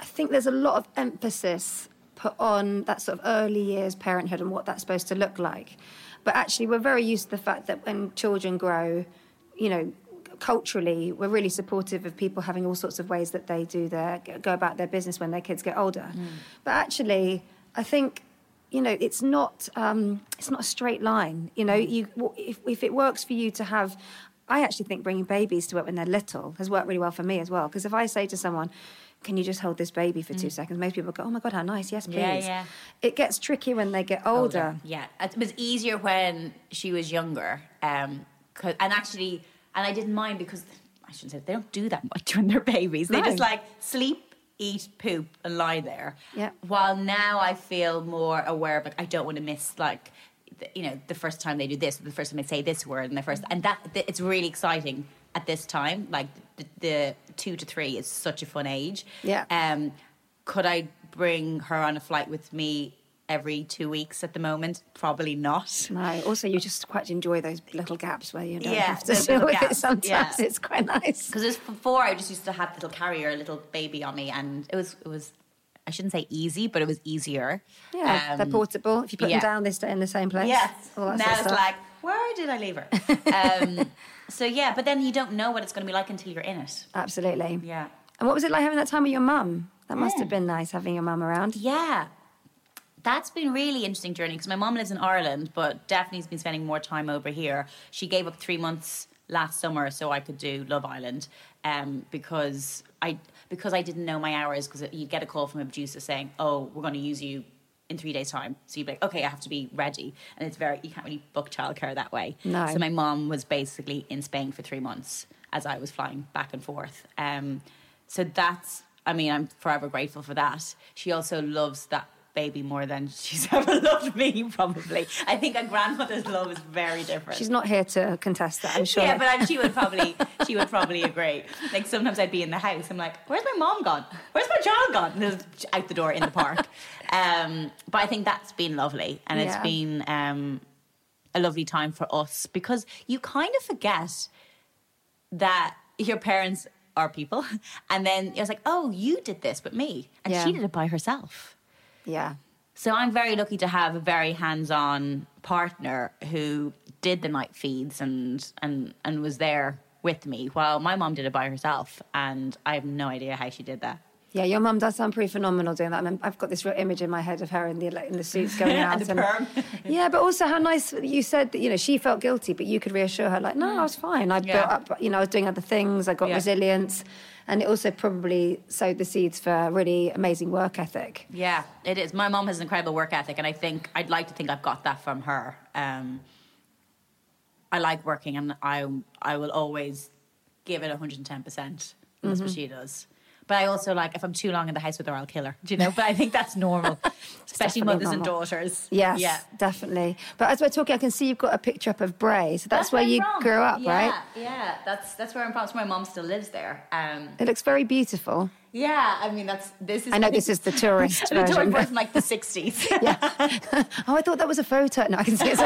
I think there's a lot of emphasis put on that sort of early years parenthood and what that's supposed to look like. But actually, we're very used to the fact that when children grow, you know, culturally, we're really supportive of people having all sorts of ways that they do their go about their business when their kids get older. But actually, I think you know it's not um, it's not a straight line. You know, you if if it works for you to have. I actually think bringing babies to work when they're little has worked really well for me as well. Because if I say to someone, "Can you just hold this baby for two seconds?" Most people go, "Oh my god, how nice! Yes, please." Yeah, yeah. It gets tricky when they get older. Yeah, it was easier when she was younger. Um, and actually, and I didn't mind because I shouldn't say they don't do that much when they're babies. They No. just like sleep, eat, poop, and lie there. Yeah. While now I feel more aware of like I don't want to miss like. You know, the first time they do this, the first time they say this word, and the first, and that th- it's really exciting at this time. Like the, the two to three is such a fun age. Yeah. Um, could I bring her on a flight with me every two weeks at the moment? Probably not. No. Also, you just quite enjoy those little gaps where you don't Yeah, have to deal with it. Sometimes yeah. it's quite nice. Because before I just used to have little carrier, a little baby on me, and it was it was I shouldn't say easy, but it was easier. Yeah, they're Um, portable. If you put yeah. them down, they stay in the same place. Yes. Now it's like, where did I leave her? um, so yeah, but then you don't know what it's going to be like until you're in it. Absolutely. Yeah. And what was it like having that time with your mum? That must Yeah. have been nice having your mum around. Yeah. That's been really interesting journey because my mom lives in Ireland, but Daphne's been spending more time over here. She gave up three months last summer so I could do Love Island um, because I because I didn't know my hours because you get a call from a producer saying, "Oh, we're going to use you in three days' time." So you'd be like, "Okay, I have to be ready," and it's very you can't really book childcare that way. No. So my mom was basically in Spain for three months as I was flying back and forth. Um, so that's, I mean, I'm forever grateful for that. She also loves that baby more than she's ever loved me, probably. I think a grandmother's love is very different. She's not here to contest that, I'm sure. Yeah, but she would probably she would probably agree. Like sometimes I'd be in the house, I'm like, "Where's my mom gone? Where's my child gone?" And out the door in the park. um, but I think that's been lovely, and it's been um, a lovely time for us because you kind of forget that your parents are people, and then it's like, "Oh, you did this but me," and Yeah. she did it by herself. Yeah. So I'm very lucky to have a very hands-on partner who did the night feeds and and and was there with me while my mom did it by herself and I have no idea how she did that. Yeah, your mum does sound pretty phenomenal doing that. I mean, I've got this real image in my head of her in the in the suits going out. And perm. yeah, but also how nice you said that you know she felt guilty, but you could reassure her like, no, I was fine. I Yeah. built up, you know, I was doing other things. I got Yeah. resilience, and it also probably sowed the seeds for really amazing work ethic. Yeah, it is. My mom has an incredible work ethic and I think I'd like to think I've got that from her. Um, I like working and I I will always give it 110%. And that's what she does. But I also like if I'm too long in the house with her, I'll kill her. Do you know? But I think that's normal, especially mothers and daughters. Yes, Yeah. definitely. But as we're talking, I can see you've got a picture up of Bray. So that's, where I'm you from. grew up, yeah, right? Yeah, that's that's where I'm from. That's where my mom still lives there. Um, It looks very beautiful. Yeah, I mean that's this is. I know this is the tourist the tourist version. version, like the '60s. yeah. oh, I thought that was a photo. No, I can see it.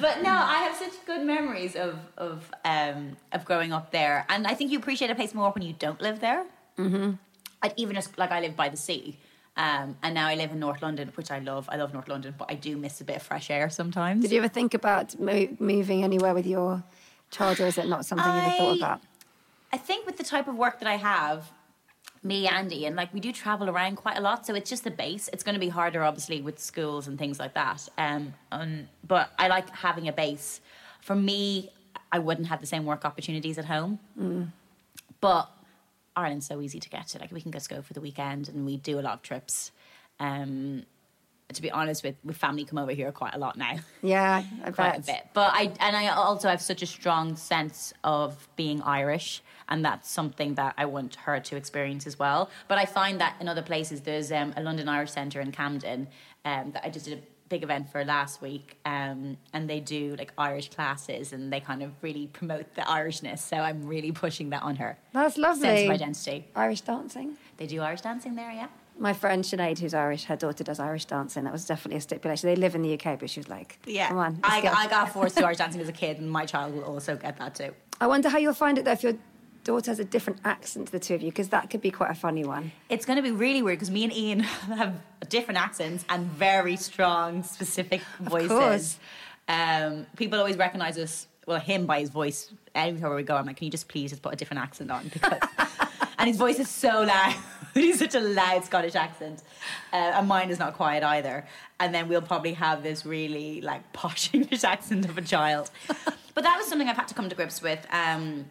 But no, I have such good memories of of um, of growing up there, and I think you appreciate a place more when you don't live there. Mm-hmm. I'd even just like I live by the sea, um, and now I live in North London, which I love. I love North London, but I do miss a bit of fresh air sometimes. Did you ever think about mo- moving anywhere with your child, or is it not something you ever thought about? I think with the type of work that I have, me, Andy, and like we do travel around quite a lot, so it's just the base. It's going to be harder, obviously, with schools and things like that. Um, um, but I like having a base. For me, I wouldn't have the same work opportunities at home. Mm. But Ireland's so easy to get to. Like we can just go for the weekend, and we do a lot of trips. Um, to be honest with, with family come over here quite a lot now. Yeah, I quite a bit. But I and I also have such a strong sense of being Irish, and that's something that I want her to experience as well. But I find that in other places, there's um, a London Irish Centre in Camden um, that I just did a big event for last week, um, and they do like Irish classes, and they kind of really promote the Irishness. So I'm really pushing that on her. That's lovely. Sense of identity. Irish dancing. They do Irish dancing there, yeah. My friend Sinead, who's Irish, her daughter does Irish dancing. That was definitely a stipulation. They live in the UK, but she was like, Yeah, come on. I, go." I got forced to Irish dancing as a kid, and my child will also get that too. I wonder how you'll find it though if your daughter has a different accent to the two of you, because that could be quite a funny one. It's going to be really weird because me and Iain have different accents and very strong, specific voices. course. Um, people always recognize us, well, him by his voice. Anywhere we go, I'm like, can you just please just put a different accent on? Because, and his voice is so loud. He's such a loud Scottish accent, uh, and mine is not quiet either. And then we'll probably have this really like posh English accent of a child. but that was something I've had to come to grips with. Um,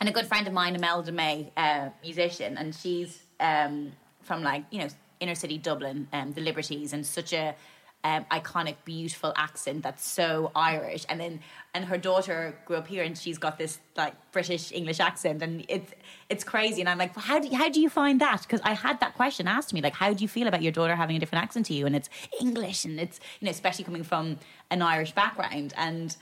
and a good friend of mine, Imelda May, uh, musician, and she's um, from like you know inner city Dublin, um, the Liberties, and such a um, iconic, beautiful accent that's so Irish. And then and her daughter grew up here, and she's got this like British English accent, and it's it's crazy. And I'm like, how do how do you find that? Because I had that question asked to me, like, how do you feel about your daughter having a different accent to you? And it's English, and it's you know especially coming from an Irish background, and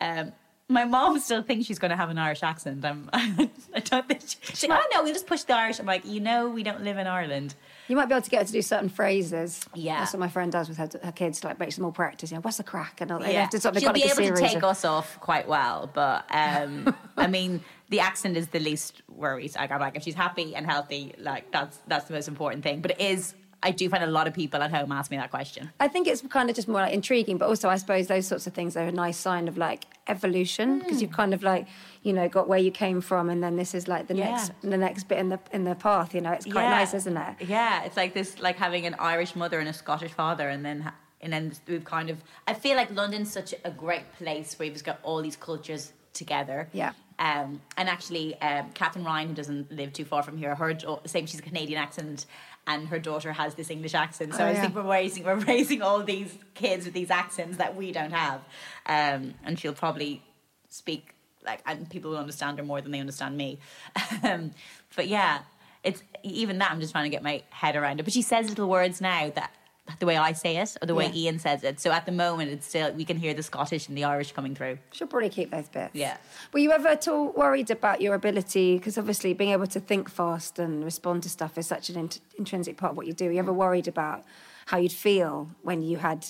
um, my mom still thinks she's going to have an Irish accent. I'm, I don't think she, like, oh no, we'll just push the Irish. I'm like, you know, we don't live in Ireland. You might be able to get her to do certain phrases. Yeah. That's what my friend does with her, her kids, like makes them all practice. You know, what's the craic? And all Yeah, have to sort of she'll got be able to take of- us off quite well. But um, I mean, the accent is the least worries. Like, I'm like, if she's happy and healthy, like that's that's the most important thing. But it is. I do find a lot of people at home ask me that question. I think it's kind of just more like intriguing, but also I suppose those sorts of things are a nice sign of like evolution because you've kind of like you know got where you came from, and then this is like the Yeah. next the next bit in the in the path. You know, it's quite nice, isn't it? Yeah, it's like this, like having an Irish mother and a Scottish father, and then ha- and then we've kind of. I feel like London's such a great place where you've just got all these cultures together. Yeah. Um, and actually, um, Katherine Ryan, who doesn't live too far from here, her same she's a Canadian accent, and her daughter has this English accent. So Oh, I yeah. think we're raising we're raising all these kids with these accents that we don't have, um, and she'll probably speak like and people will understand her more than they understand me. um, but yeah, it's even that I'm just trying to get my head around it. But she says little words now that the way I say it or the way Yeah. Iain says it. So at the moment, it's still we can hear the Scottish and the Irish coming through. She'll probably keep those bits. Yeah. Were you ever at all worried about your ability? Because obviously, being able to think fast and respond to stuff is such an int- intrinsic part of what you do. Were you ever worried about how you'd feel when you had,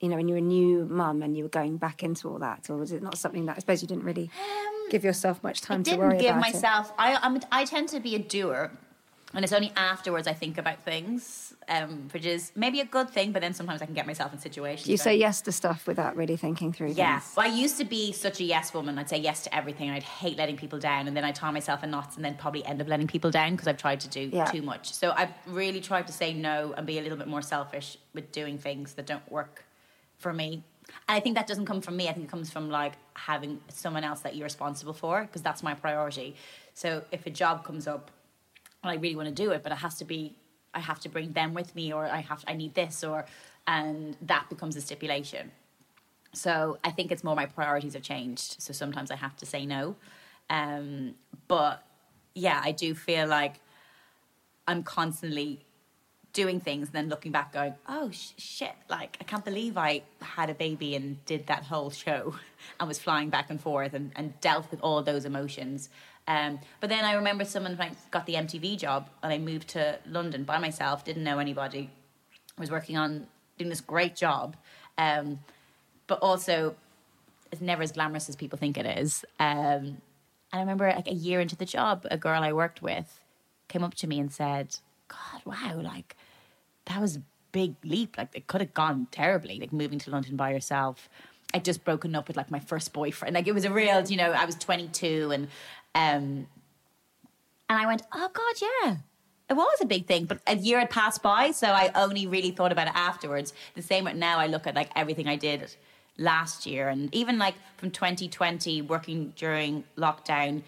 you know, when you were a new mum and you were going back into all that, or was it not something that I suppose you didn't really um, give yourself much time I to didn't worry give about it? myself. I I'm, I tend to be a doer, and it's only afterwards I think about things, um, which is maybe a good thing. But then sometimes I can get myself in situations. You where- say yes to stuff without really thinking through Yeah. things. Well, I used to be such a yes woman. I'd say yes to everything. I'd hate letting people down. And then I'd tie myself in knots and then probably end up letting people down because I've tried to do Yeah. too much. So I've really tried to say no and be a little bit more selfish with doing things that don't work for me. And I think that doesn't come from me. I think it comes from like having someone else that you're responsible for because that's my priority. So if a job comes up and I really want to do it, but it has to be I have to bring them with me or I have I need this or and that becomes a stipulation. So I think it's more my priorities have changed. So sometimes I have to say no. Um, but yeah, I do feel like I'm constantly doing things and then looking back going, oh sh- shit, like I can't believe I had a baby and did that whole show and was flying back and forth and, and dealt with all those emotions. Um, but then I remember someone when I got the MTV job and I moved to London by myself, didn't know anybody, was working on doing this great job. Um, but also it's never as glamorous as people think it is. Um, and I remember like a year into the job, a girl I worked with came up to me and said, God, wow, like that was a big leap. Like it could have gone terribly, like moving to London by yourself. I'd just broken up with like my first boyfriend. Like it was a real, you know, I was 22 and um, And I went, oh God, yeah. It was a big thing, but a year had passed by, so I only really thought about it afterwards. The same with now, I look at like everything I did last year, and even like from 2020, working during lockdown,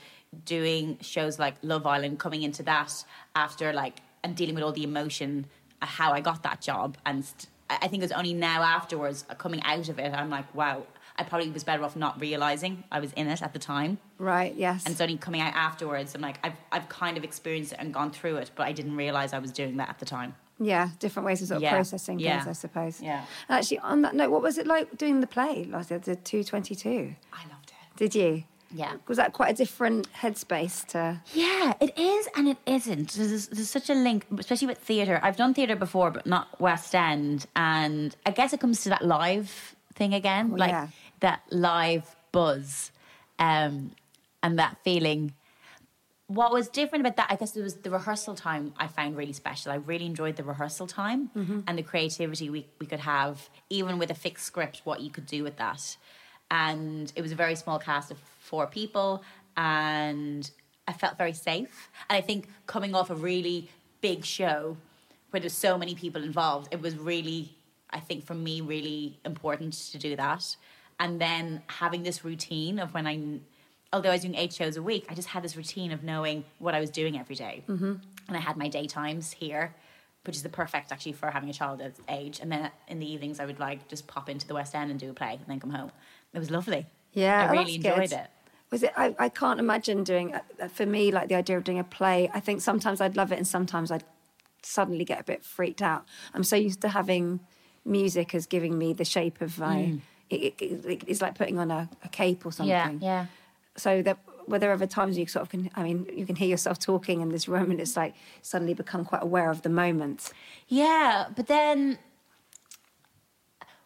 doing shows like Love Island, coming into that after like and dealing with all the emotion, uh, how I got that job, and st- I think it was only now afterwards, uh, coming out of it, I'm like, wow, I probably was better off not realizing I was in it at the time. Right. Yes. And it's only coming out afterwards. I'm like, I've, I've kind of experienced it and gone through it, but I didn't realize I was doing that at the time. Yeah, different ways of sort of Yeah. processing Yeah. things, I suppose. Yeah. Actually, on that note, what was it like doing the play last year, the 222? I loved it. Did you? Yeah. Was that quite a different headspace to. Yeah, it is and it isn't. There's, there's such a link, especially with theatre. I've done theatre before, but not West End. And I guess it comes to that live thing again, oh, like yeah. That live buzz um, and that feeling. What was different about that, I guess, it was the rehearsal time I found really special. I really enjoyed the rehearsal time and the creativity we, we could have, even with a fixed script, what you could do with that. And it was a very small cast of four people, and I felt very safe. And I think coming off a really big show where there's so many people involved, it was really, I think for me, really important to do that. And then having this routine of when I, although I was doing eight shows a week, I just had this routine of knowing what I was doing every day. Mm-hmm. And I had my daytimes here, which is the perfect actually for having a child at age. And then in the evenings, I would like just pop into the West End and do a play and then come home. It was lovely. Yeah, I oh, really enjoyed good. it. Was it? I, I can't imagine doing. uh, For me, like the idea of doing a play. I think sometimes I'd love it, and sometimes I'd suddenly get a bit freaked out. I'm so used to having music as giving me the shape of my. It, it, it- it's like putting on a, a cape or something. Yeah, yeah. So that were there ever times you sort of can? I mean, you can hear yourself talking in this room, and it's like suddenly become quite aware of the moment. Yeah, but then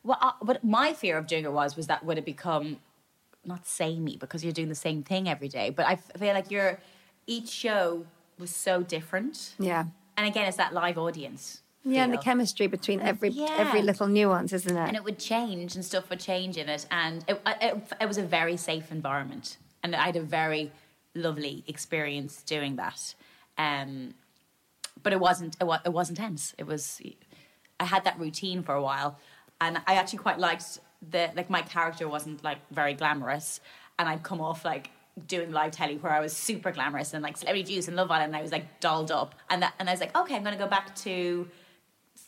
what? I, what my fear of doing it was was that would it become not samey because you're doing the same thing every day. But I feel like your each show was so different. Yeah. And again, it's that live audience. Yeah, and the chemistry between every Yeah. every little nuance, isn't it? and it would change and stuff would change in it. And it, it, it was a very safe environment. And i had a very lovely experience doing that. Um, but it wasn't it, wa- it wasn't tense. It was i had that routine for a while. And i actually quite liked the like my character wasn't like very glamorous. And i'd come off like doing live telly where i was super glamorous and like celebrity juice and love island. And i was like dolled up. And that and i was like okay i'm gonna go back to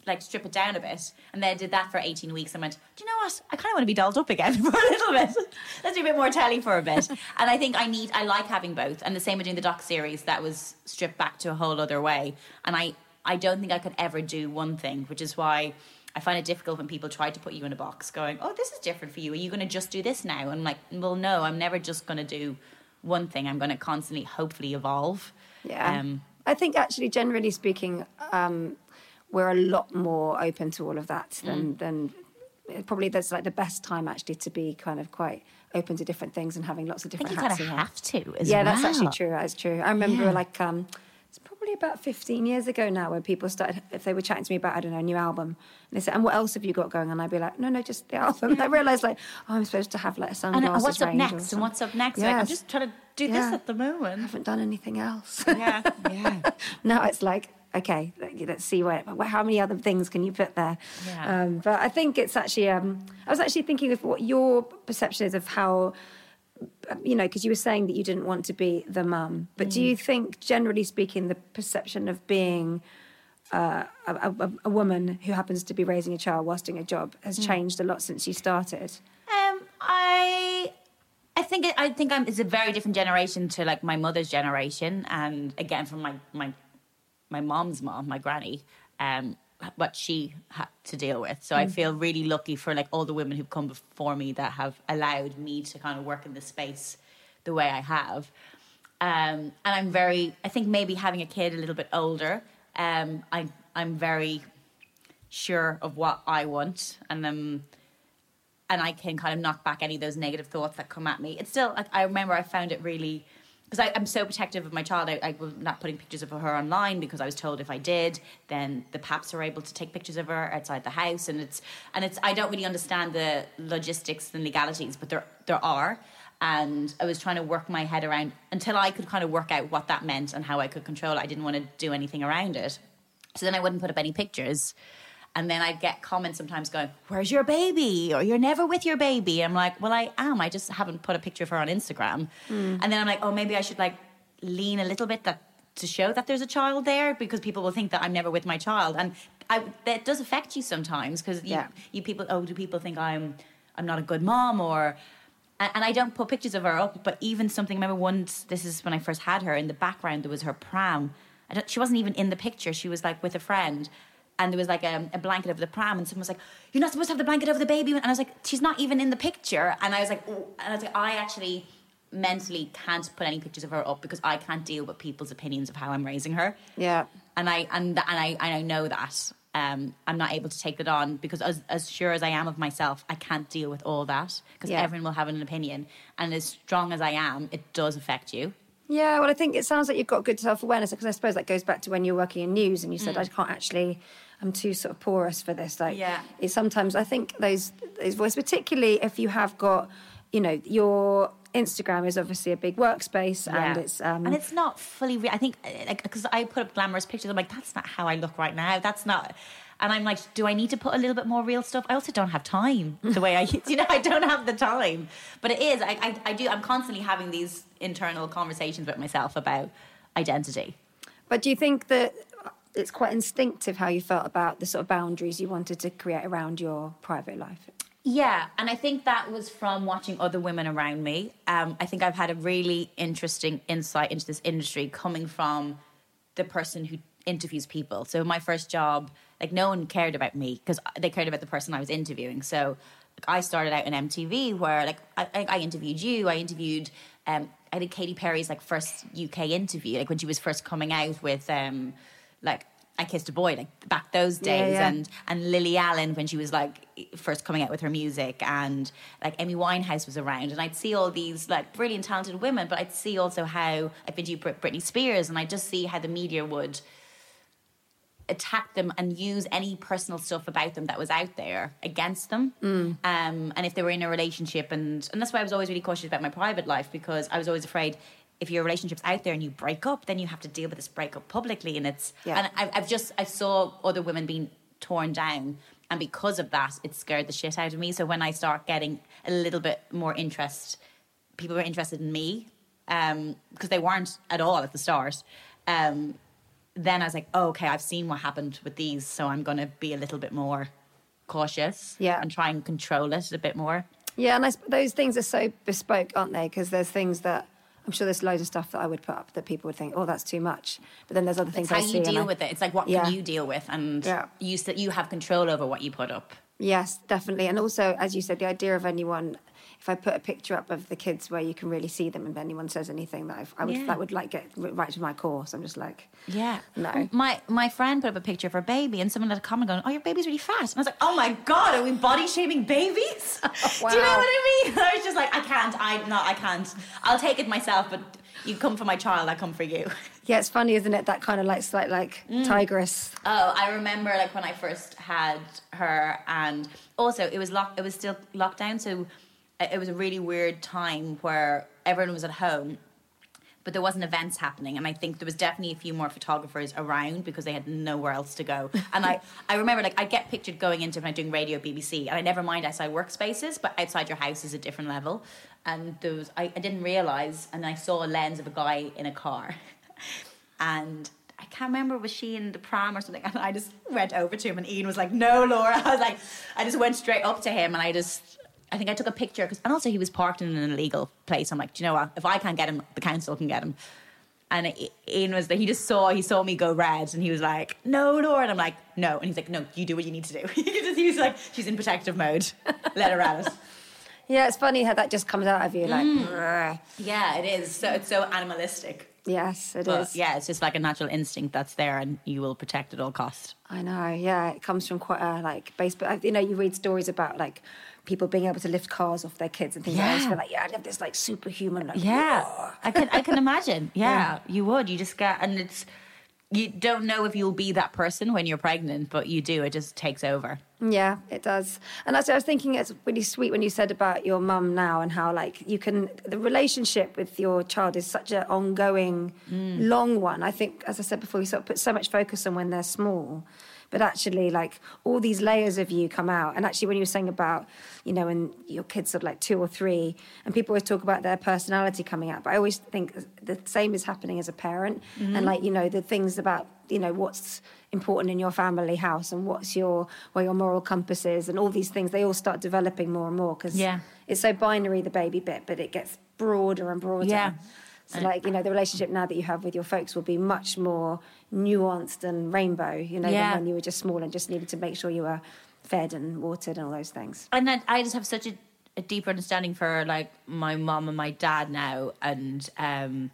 like strip it down a bit. And then I did that for 18 weeks and went, do you know what? I kind of want to be dolled up again for a little bit. Let's do a bit more telly for a bit. and I think I need, I like having both. And the same with doing the doc series that was stripped back to a whole other way. And I, I don't think I could ever do one thing, which is why I find it difficult when people try to put you in a box going, oh, this is different for you. Are you going to just do this now? And I'm like, well, no, I'm never just going to do one thing. I'm going to constantly, hopefully, evolve. Yeah. Um, I think actually, generally speaking, um, we're a lot more open to all of that than Mm. than probably that's like the best time actually to be kind of quite open to different things and having lots of different. I think you kind of have to as yeah, well. that's actually true. That's true. I remember Yeah. like um, it's probably about fifteen years ago now when people started if they were chatting to me about I don't know a new album and they said and what else have you got going on? I'd be like no no just the album. And I realised like oh I'm supposed to have like a And what's up next? And what's up next? Like, I'm just trying to do Yeah. this at the moment. I haven't done anything else. Yeah, yeah. now it's like okay let- let's see where, where how many other things can you put there Yeah. um, but i think it's actually um, i was actually thinking of what your perception is of how you know because you were saying that you didn't want to be the mum but do Mm. you think generally speaking the perception of being uh, a, a, a woman who happens to be raising a child whilst doing a job has Mm. changed a lot since you started Um, I, I think I think I'm. It's a very different generation to like my mother's generation, and again from my my my mom's mom, my granny. Um, what she had to deal with. So I feel really lucky for like all the women who've come before me that have allowed me to kind of work in this space the way I have. Um, and I'm very, I think maybe having a kid a little bit older, um, I, I'm very sure of what I want, and um, and I can kind of knock back any of those negative thoughts that come at me. It's still, like, I remember I found it really, because I'm so protective of my child. I, I was not putting pictures of her online because I was told if I did, then the paps are able to take pictures of her outside the house, and it's and it's. I don't really understand the logistics and legalities, but there there are. and I was trying to work my head around until I could kind of work out what that meant and how I could control it. I didn't want to do anything around it. So then I wouldn't put up any pictures. And then I'd get comments sometimes going, Where's your baby? Or you're never with your baby. I'm like, Well, I am. I just haven't put a picture of her on Instagram. Hmm. And then I'm like, Oh, maybe I should like lean a little bit that to show that there's a child there because people will think that I'm never with my child. And I, that does affect you sometimes because you, Yeah. you people, oh, do people think I'm, I'm not a good mom or, and, I don't put pictures of her up, but even something, I remember once, this is when I first had her, in the background there was her pram. I don't, she wasn't even in the picture. She was like with a friend. And there was like a, a blanket over the pram, and someone was like, "You're not supposed to have the blanket over the baby." And I was like, "She's not even in the picture." And I was like, oh. "And I was like, I actually mentally can't put any pictures of her up because I can't deal with people's opinions of how I'm raising her." Yeah. and I and and I and I know that um, I'm not able to take that on because as as sure as I am of myself, I can't deal with all that because Yeah. everyone will have an opinion, and as strong as I am, it does affect you. Yeah, well, I think it sounds like you've got good self awareness because I suppose that goes back to when you're working in news and you said, I can't actually, I'm too sort of porous for this. Like, Yeah. It's sometimes, I think those, those voices, particularly if you have got, you know, your Instagram is obviously a big workspace and it's, um, and it's not fully. Re- I think uh, like because I put up glamorous pictures, I'm like, that's not how I look right now. That's not. And I'm like, do I need to put a little bit more real stuff? I also don't have time the way I, you know, I don't have the time. But it is. I, I, I do. I'm constantly having these internal conversations with myself about identity. But do you think that it's quite instinctive how you felt about the sort of boundaries you wanted to create around your private life? Yeah, and I think that was from watching other women around me. Um, I think I've had a really interesting insight into this industry coming from the person who interviews people. So my first job, like no one cared about me because they cared about the person I was interviewing. So like, I started out in MTV where like I, I interviewed you, I interviewed. Um, I did Katy Perry's like first UK interview, like when she was first coming out with um, like I kissed a boy, like back those days, yeah. and and Lily Allen when she was like first coming out with her music, and like Amy Winehouse was around, and I'd see all these like brilliant, talented women, but I'd see also how I've been to Britney Spears, and I just see how the media would attack them and use any personal stuff about them that was out there against them. Um, and if they were in a relationship, and and that's why I was always really cautious about my private life because I was always afraid if your relationship's out there and you break up, then you have to deal with this breakup publicly, and it's Yeah. and I, I've just I saw other women being torn down. And because of that, it scared the shit out of me. So when I start getting a little bit more interest, people were interested in me um, because they weren't at all at the start. Um, then I was like, oh, okay, I've seen what happened with these, so I'm going to be a little bit more cautious Yeah. and try and control it a bit more. Yeah, and I, those things are so bespoke, aren't they? Because there's things that I'm sure there's loads of stuff that I would put up that people would think, oh, that's too much. But then there's other things It's how I you deal I- with it. It's like, what Yeah. can you deal with? And Yeah. you, you have control over what you put up. Yes, definitely. And also, as you said, the idea of anyone, if I put a picture up of the kids where you can really see them, and if anyone says anything, that I've, I would Yeah. that would like get right to my core. So I'm just like, Yeah. No. My my friend put up a picture of her baby and someone had a comment going, Oh, your baby's really fat. And I was like, Oh my God, are we body shaming babies? Do you know what I mean? I was just like, I can't, I not I can't. I'll take it myself, but you come for my child, I come for you. yeah, it's funny, isn't it? That kind of like slight like Mm. tigress. Oh, I remember like when I first had her, and also it was lock. It was still lockdown, so it was a really weird time where everyone was at home, but there wasn't events happening, and I think there was definitely a few more photographers around because they had nowhere else to go. And I, I remember like I get pictured going into when I'm doing radio BBC, and I never mind outside workspaces, but outside your house is a different level. And there was I, I didn't realize, and I saw a lens of a guy in a car, and I can't remember was she in the pram or something, and I just went over to him, and Iain was like, "No, Laura." I was like, I just went straight up to him, and I just. I think I took a picture because, and also he was parked in an illegal place. I'm like, do you know what? If I can't get him, the council can get him. And Iain was there. He just saw he saw me go red, and he was like, "No, Laura." And I'm like, "No." And he's like, "No, you do what you need to do." he was like, "She's in protective mode. Let her at it." Yeah, it's funny how that just comes out of you. Like, Mm. Yeah, it is. So it's so animalistic. yes, it is. But yeah, it's just like a natural instinct that's there, and you will protect at all cost. I know. Yeah, it comes from quite a like base. But you know, you read stories about like people being able to lift cars off their kids and things like that. I feel like, yeah, I have this like superhuman. Like, Yeah, "Whoa." I can I can imagine. Yeah, you would. You just get, and it's you don't know if you'll be that person when you're pregnant, but you do. It just takes over. Yeah, it does. And actually, I was thinking it's really sweet when you said about your mum now and how, like, you can, the relationship with your child is such an ongoing, Mm. long one. I think, as I said before, you sort of put so much focus on when they're small. But actually, like, all these layers of you come out. And actually, when you were saying about, you know, when your kids are like two or three, and people always talk about their personality coming out. But I always think the same is happening as a parent. Mm-hmm. And, like, you know, the things about, you know, what's important in your family house and what's your where your moral compass is and all these things they all start developing more and more because Yeah. it's so binary the baby bit but it gets broader and broader Yeah. So like you know the relationship now that you have with your folks will be much more nuanced and rainbow you know Yeah. than when you were just small and just needed to make sure you were fed and watered and all those things. And then I just have such a, a deeper understanding for like my mom and my dad now, and um,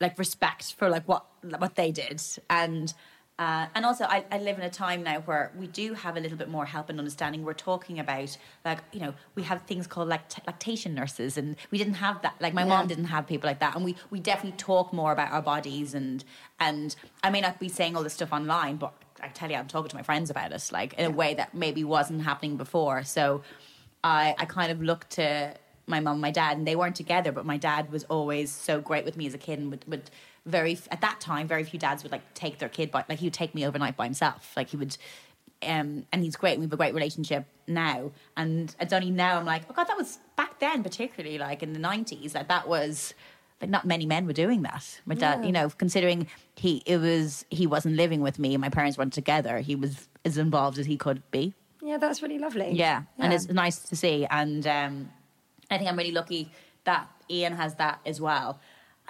like respect for like what what they did, and uh, and also I, I live in a time now where we do have a little bit more help and understanding. We're talking about like you know we have things called like lactation nurses, and we didn't have that. Like my mom didn't have people like that, and we we definitely talk more about our bodies and and I may not be saying all this stuff online, but I tell you, I'm talking to my friends about it, like in a way that maybe wasn't happening before. So I, I kind of looked to my mom, and my dad, and they weren't together, but my dad was always so great with me as a kid, and would, would very at that time, very few dads would like take their kid, by like he would take me overnight by himself, like he would. Um, and he's great. and We have a great relationship now, and it's only now I'm like, oh god, that was back then, particularly like in the '90s, that that was like not many men were doing that. My dad, you know, considering he it was he wasn't living with me and my parents weren't together, he was as involved as he could be. yeah that's really lovely Yeah, and it's nice to see. And um, I think I'm really lucky that Iain has that as well.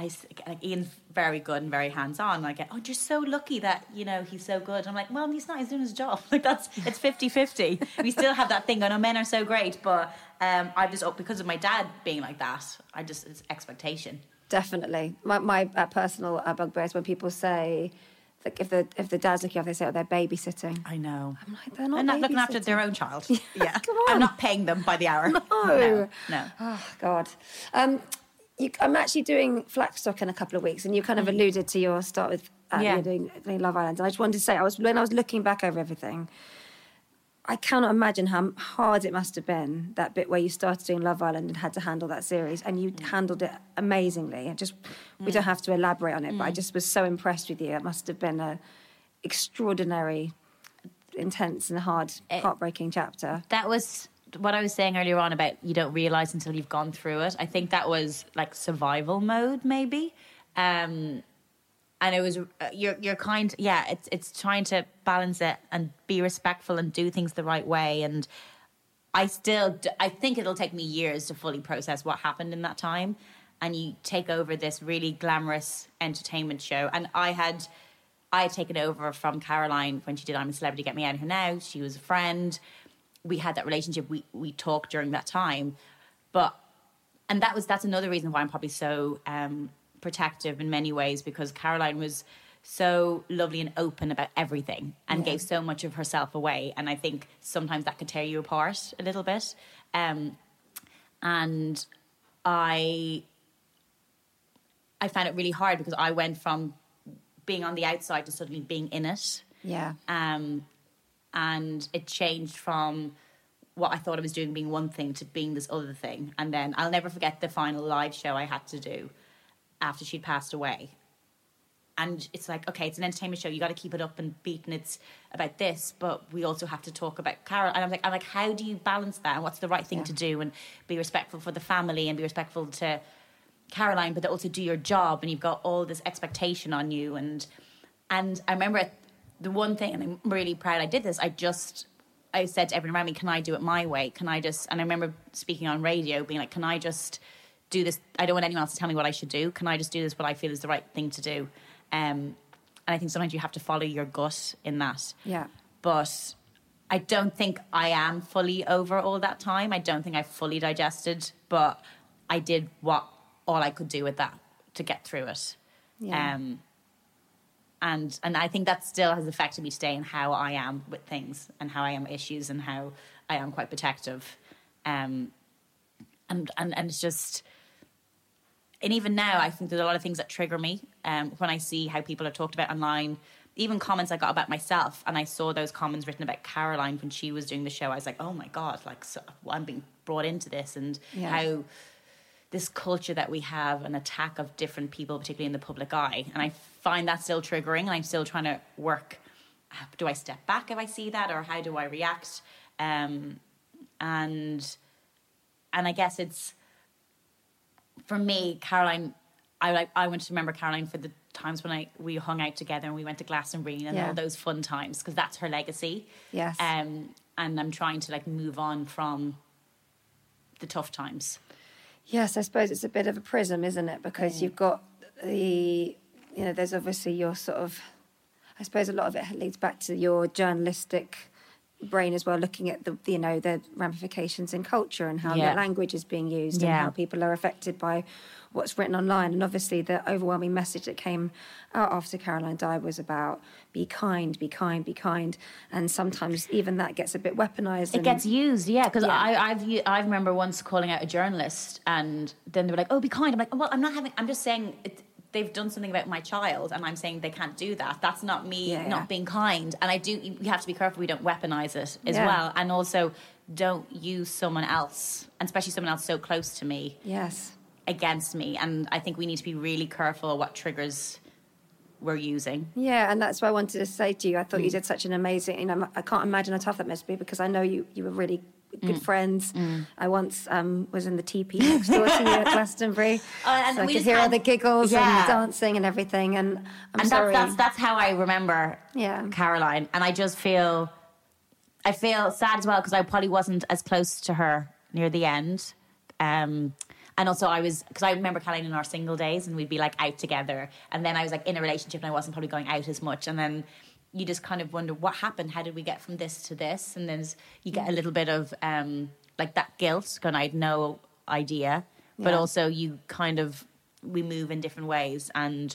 I like Iain's very good and very hands on. I get, oh, you're so lucky that you know he's so good. I'm like, well, he's not. He's doing his job. Like that's it's 50-50. we still have that thing. I know men are so great, but um, I just oh, because of my dad being like that. I just it's expectation. Definitely. My, my uh, personal uh, bugbear is when people say, like, if the if the dad's looking after, they say, oh, they're babysitting. I know. I'm like, they're not. They're not looking after their own child. Yeah, come I'm not paying them by the hour. No. no. no. Oh God. Um, you, I'm actually doing Flackstock in a couple of weeks, and you kind of alluded to your start with uh, Mm. Yeah. doing, doing Love Island. And I just wanted to say, I was when I was looking back over everything, I cannot imagine how hard it must have been that bit where you started doing Love Island and had to handle that series, and Mm. you handled it amazingly. I just we don't have to elaborate on it, Mm. but I just was so impressed with you. It must have been a extraordinary, intense, and hard, Eh. heartbreaking chapter. that was what I was saying earlier on about you don't realize until you've gone through it. I think that was like survival mode, maybe. Um, and it was uh, you're you're kind yeah it's it's trying to balance it and be respectful and do things the right way and I still I think it'll take me years to fully process what happened in that time and you take over this really glamorous entertainment show and I had I had taken over from Caroline when she did I'm a Celebrity Get Me Out of Here Now she was a friend we had that relationship we we talked during that time. But and that was that's another reason why I'm probably so um, protective in many ways because Caroline was so lovely and open about everything and gave so much of herself away. And I think sometimes that could tear you apart a little bit. Um, and I I found it really hard because I went from being on the outside to suddenly being in it. Yeah. um, and it changed from what I thought I was doing being one thing to being this other thing. And then I'll never forget the final live show I had to do after she'd passed away. And it's like, okay, it's an entertainment show. You got to keep it up and beat, and it's about this, but we also have to talk about Carol. And I'm like, I'm like, how do you balance that? And what's the right thing to do? And be respectful for the family and be respectful to Caroline, but also do your job. And you've got all this expectation on you. And and I remember the one thing, and I'm really proud I did this. I just I said to everyone around me, "Can I do it my way? Can I just?" And I remember speaking on radio, being like, "Can I just do this? I don't want anyone else to tell me what I should do. Can I just do this? What I feel is the right thing to do?" Um, and I think sometimes you have to follow your gut in that. Yeah. But I don't think I am fully over all that time. I don't think I fully digested, but I did what all I could do with that to get through it. Yeah. Um, and and I think that still has affected me today in how I am with things and how I am with issues and how I am quite protective. Um, and and and it's just and even now I think there's a lot of things that trigger me um, when I see how people are talked about online even comments I got about myself, and I saw those comments written about Caroline when she was doing the show. I was like, oh my god, like so, I'm being brought into this, and Yeah. how this culture that we have an attack of different people, particularly in the public eye, and I find that still triggering, and I'm still trying to work. Do I step back if I see that, or how do I react? Um, and and I guess it's for me, Caroline. I like. I want to remember Caroline for the times when I we hung out together and we went to Glastonbury and Yeah. all those fun times because that's her legacy. Yes. Um, and I'm trying to like move on from the tough times. Yes, I suppose it's a bit of a prism, isn't it? Because you've got the, you know, there's obviously your sort of, I suppose a lot of it leads back to your journalistic brain as well, looking at the, you know, the ramifications in culture and how Yeah. language is being used and how people are affected by what's written online. And obviously, the overwhelming message that came out after Caroline died was about be kind, be kind, be kind. And sometimes even that gets a bit weaponized. It gets used, yeah. Because Yeah. I, I've, I remember once calling out a journalist, and then they were like, "Oh, be kind." I'm like, "Well, I'm not having. I'm just saying it, they've done something about my child, and I'm saying they can't do that. That's not me Yeah, yeah. not being kind." And I do. We have to be careful we don't weaponize it as Yeah. well, and also don't use someone else, and especially someone else so close to me, Yes. against me. And I think we need to be really careful what triggers we're using. Yeah, and that's what I wanted to say to you. I thought Mm. you did such an amazing. You know, I can't imagine how tough that must be because I know you. You were really good Mm. friends. I once um, was in the TP next door to you at Glastonbury, Oh, and so I could just hear all the giggles Yeah. and dancing and everything. And I'm and sorry. that's, that's that's how I remember Yeah. Caroline. And I just feel I feel sad as well because I probably wasn't as close to her near the end. Um, and also I was because I remember Caroline in our single days and we'd be like out together. And then I was like in a relationship and I wasn't probably going out as much. And then you just kind of wonder what happened. How did we get from this to this? And then you get a little bit of um, like that guilt going. I had no idea, but Yeah. also you kind of we move in different ways and.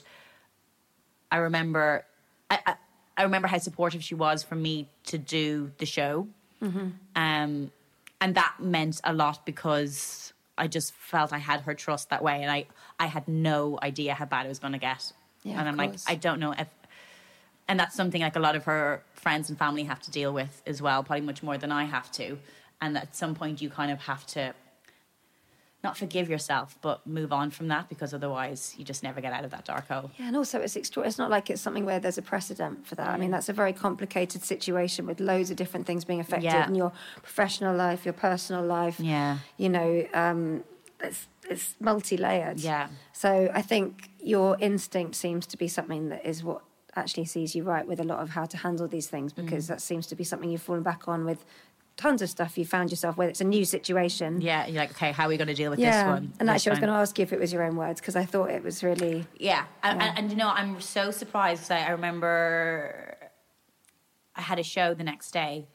I remember, I, I, I remember how supportive she was for me to do the show, Mm-hmm. um, and that meant a lot because I just felt I had her trust that way, and I, I had no idea how bad it was going to get, Yeah, and I'm like. I don't know if, and that's something like a lot of her friends and family have to deal with as well, probably much more than I have to, and at some point you kind of have to. Not forgive yourself, but move on from that because otherwise you just never get out of that dark hole. Yeah, and also it's extra. It's not like it's something where there's a precedent for that. I mean, that's a very complicated situation with loads of different things being affected Yeah. in your professional life, your personal life. Yeah. you know, um, it's it's multi-layered. Yeah. So I think your instinct seems to be something that is what actually sees you right with a lot of how to handle these things Mm. because that seems to be something you've fallen back on with tons of stuff you found yourself where it's a new situation. Yeah, you're like, okay, how are we going to deal with Yeah, this one? and actually, I was going to ask you if it was your own words because I thought it was really Yeah, and, and, and you know, I'm so surprised. I remember I had a show the next day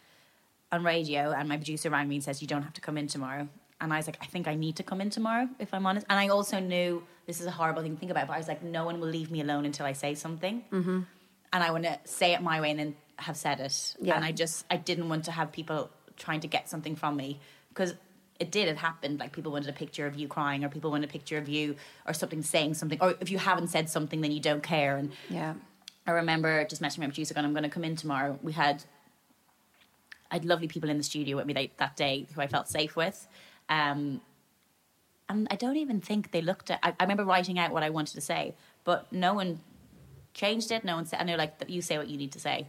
on radio, and my producer rang me and says, "You don't have to come in tomorrow." And I was like, "I think I need to come in tomorrow, if I'm honest." And I also knew this is a horrible thing to think about, but I was like, "No one will leave me alone until I say something." Mm-hmm. And I want to say it my way and then have said it. Yeah. And I just I didn't want to have people trying to get something from me because it did. It happened. Like people wanted a picture of you crying, or people wanted a picture of you, or something saying something, or if you haven't said something, then you don't care. And yeah. I remember just messaging my producer, going, "I'm going to come in tomorrow." We had, I had lovely people in the studio with me that, that day who I felt safe with, um, and I don't even think they looked at. I, I remember writing out what I wanted to say, but no one changed it. No one said, and they're like, "You say what you need to say."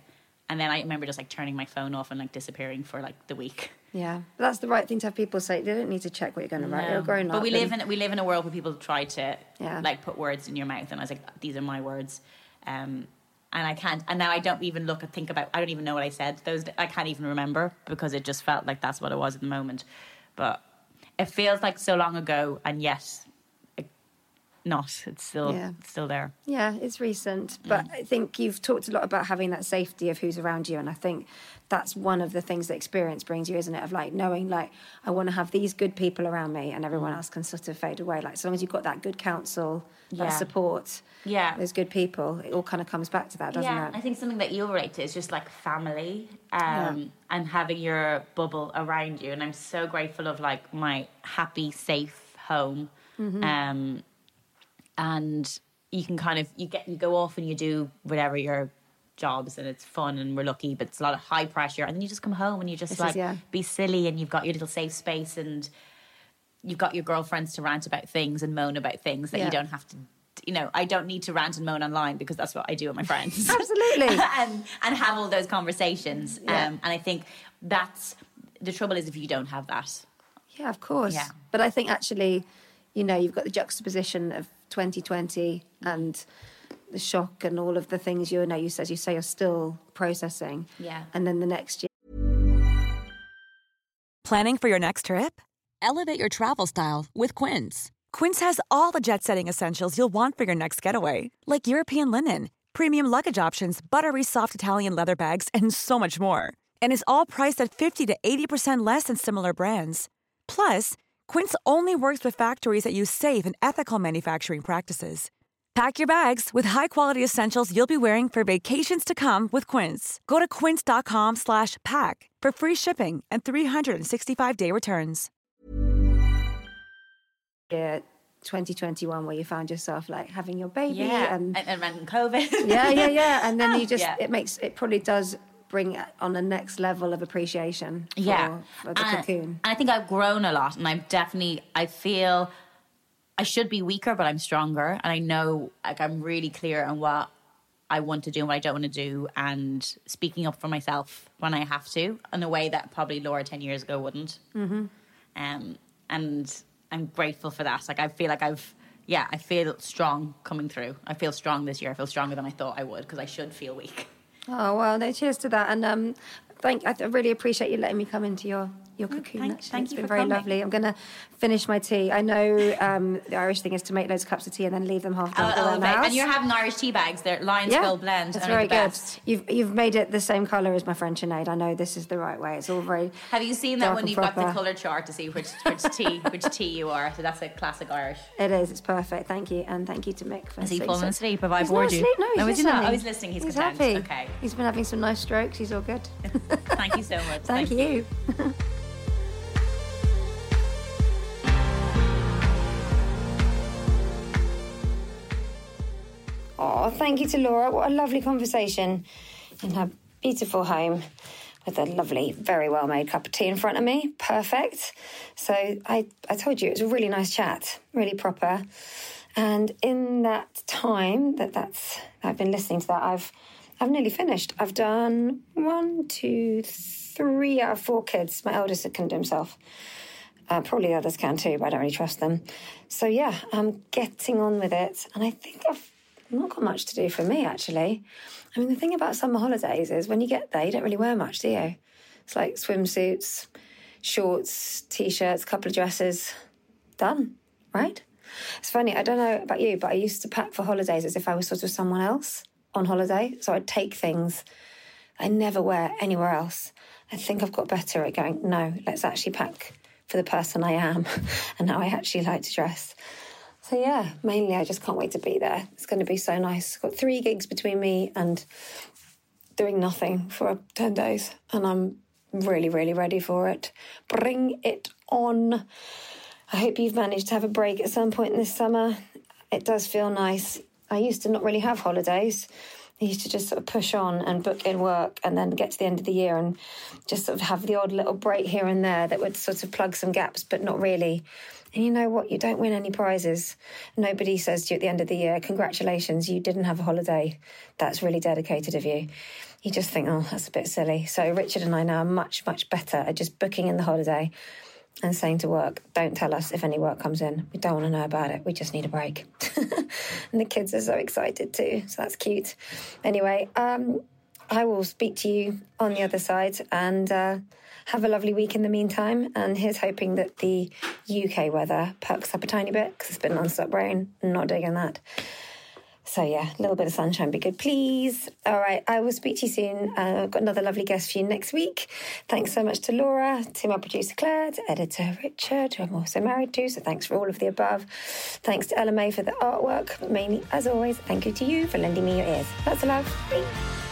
And then I remember just like turning my phone off and like disappearing for like the week. Yeah, but that's the right thing to have people say. They don't need to check what you're going to write. No. You're grown up. But we live and- in we live in a world where people try to Yeah. like put words in your mouth, and I was like, these are my words, um, and I can't. And now I don't even look and think about. I don't even know what I said. Those I can't even remember because it just felt like that's what it was at the moment. But it feels like so long ago, and yet, not. It's still Yeah. it's still there. Yeah, it's recent, but I think you've talked a lot about having that safety of who's around you, and I think that's one of the things that experience brings you, isn't it? Of like knowing, like, I want to have these good people around me, and everyone else can sort of fade away. Like, so long as you've got that good counsel, Yeah. that support, Yeah. those good people, it all kind of comes back to that, doesn't yeah, it? I think something that you relate to is just like family um, and having your bubble around you. And I'm so grateful of like my happy, safe home. Mm-hmm. Um, and you can kind of you get you go off and you do whatever your jobs and it's fun and we're lucky, but it's a lot of high pressure. And then you just come home and you just This is- like yeah. be silly and you've got your little safe space and you've got your girlfriends to rant about things and moan about things that Yeah. you don't have to. You know, I don't need to rant and moan online because that's what I do with my friends. Absolutely. and and have all those conversations. Yeah. Um, and I think that's the trouble is if you don't have that. Yeah, of course. Yeah. But I think actually, you know, you've got the juxtaposition of 2020 and the shock and all of the things you know you said you say you're still processing. Yeah. And then the next year Planning for your next trip? Elevate your travel style with Quince. Quince has all the jet setting essentials you'll want for your next getaway, like European linen, premium luggage options, buttery soft Italian leather bags, and so much more. And is all priced at 50 to 80% less than similar brands. Plus, Quince only works with factories that use safe and ethical manufacturing practices. Pack your bags with high-quality essentials you'll be wearing for vacations to come with Quince. Go to quince.com slash pack for free shipping and 365-day returns. year 2021 where you found yourself like having your baby Yeah. and And, and COVID. yeah, yeah, yeah. And then you just Yeah. it makes it probably does bring on the next level of appreciation for, yeah. for the and, cocoon. and i think i've grown a lot and i'm definitely i feel i should be weaker but i'm stronger and i know like i'm really clear on what i want to do and what i don't want to do and speaking up for myself when i have to in a way that probably laura 10 years ago wouldn't. Mm-hmm. um, and i'm grateful for that. Like i feel like i've yeah i feel strong coming through. I feel strong this year. I feel stronger than i thought i would because i should feel weak Oh well, no, cheers to that, and um, thank. I really appreciate you letting me come into your your cocoon. thank- actually. thank it's you been for very coming. lovely. I'm gonna finish my tea. I know um, the Irish thing is to make loads of cups of tea and then leave them half done Oh, the and you're having irish tea bags they're Lyons Gold blend It's very good. You've you've made it the same colour as my French Sinead. I know this is the right way. It's all very. Have you seen that when you've got the colour chart to see which which tea which tea you are? So that's a classic Irish. It is. It's perfect. Thank you, and thank you to Mick for. Is he falling asleep? Have I He's bored you? Asleep. No, he's No, is he listening. not? Oh, he's listening. He's content. happy. Okay. He's been having some nice strokes. He's all good. Thank you so much. Thank, you. Oh, thank you to Laura. What a lovely conversation in her beautiful home with a lovely, very well made cup of tea in front of me. Perfect. So I, I told you it was a really nice chat, really proper. And in that time that that's I've been listening to that, I've I've nearly finished. I've done one, two, three out of four kids. My eldest can do himself. Uh, probably the others can too, but I don't really trust them. So yeah, I'm getting on with it, and I think I've not got much to do for me actually. I mean, the thing about summer holidays is when you get there, you don't really wear much, do you? It's like swimsuits, shorts, t-shirts, a couple of dresses, done, right? It's funny. I don't know about you, but I used to pack for holidays as if I was sort of someone else on holiday. So I'd take things I never wear anywhere else. I think I've got better at going, no, let's actually pack for the person I am and how I actually like to dress. So yeah, mainly I just can't wait to be there. It's going to be so nice. Got three gigs between me and doing nothing for 10 days and I'm really, really ready for it. Bring it on. I hope you've managed to have a break at some point this summer. It does feel nice. I used to not really have holidays. I used to just sort of push on and book in work and then get to the end of the year and just sort of have the odd little break here and there that would sort of plug some gaps, but not really. And you know what? You don't win any prizes. Nobody says to you at the end of the year, Congratulations, you didn't have a holiday. That's really dedicated of you. You just think, Oh, that's a bit silly. So, Richard and I now are much, much better at just booking in the holiday and saying to work, don't tell us if any work comes in. We don't want to know about it. We just need a break. and the kids are so excited too. So that's cute. Anyway, um, I will speak to you on the other side and uh, have a lovely week in the meantime. And here's hoping that the UK weather perks up a tiny bit because it's been non-stop rain. Not digging that. So yeah, a little bit of sunshine be good, please. All right, I will speak to you soon. Uh, I've got another lovely guest for you next week. Thanks so much to Laura, to my producer Claire, to editor Richard, who I'm also married to. So thanks for all of the above. Thanks to Ella May for the artwork, mainly, as always, thank you to you for lending me your ears. Lots of love. Bye.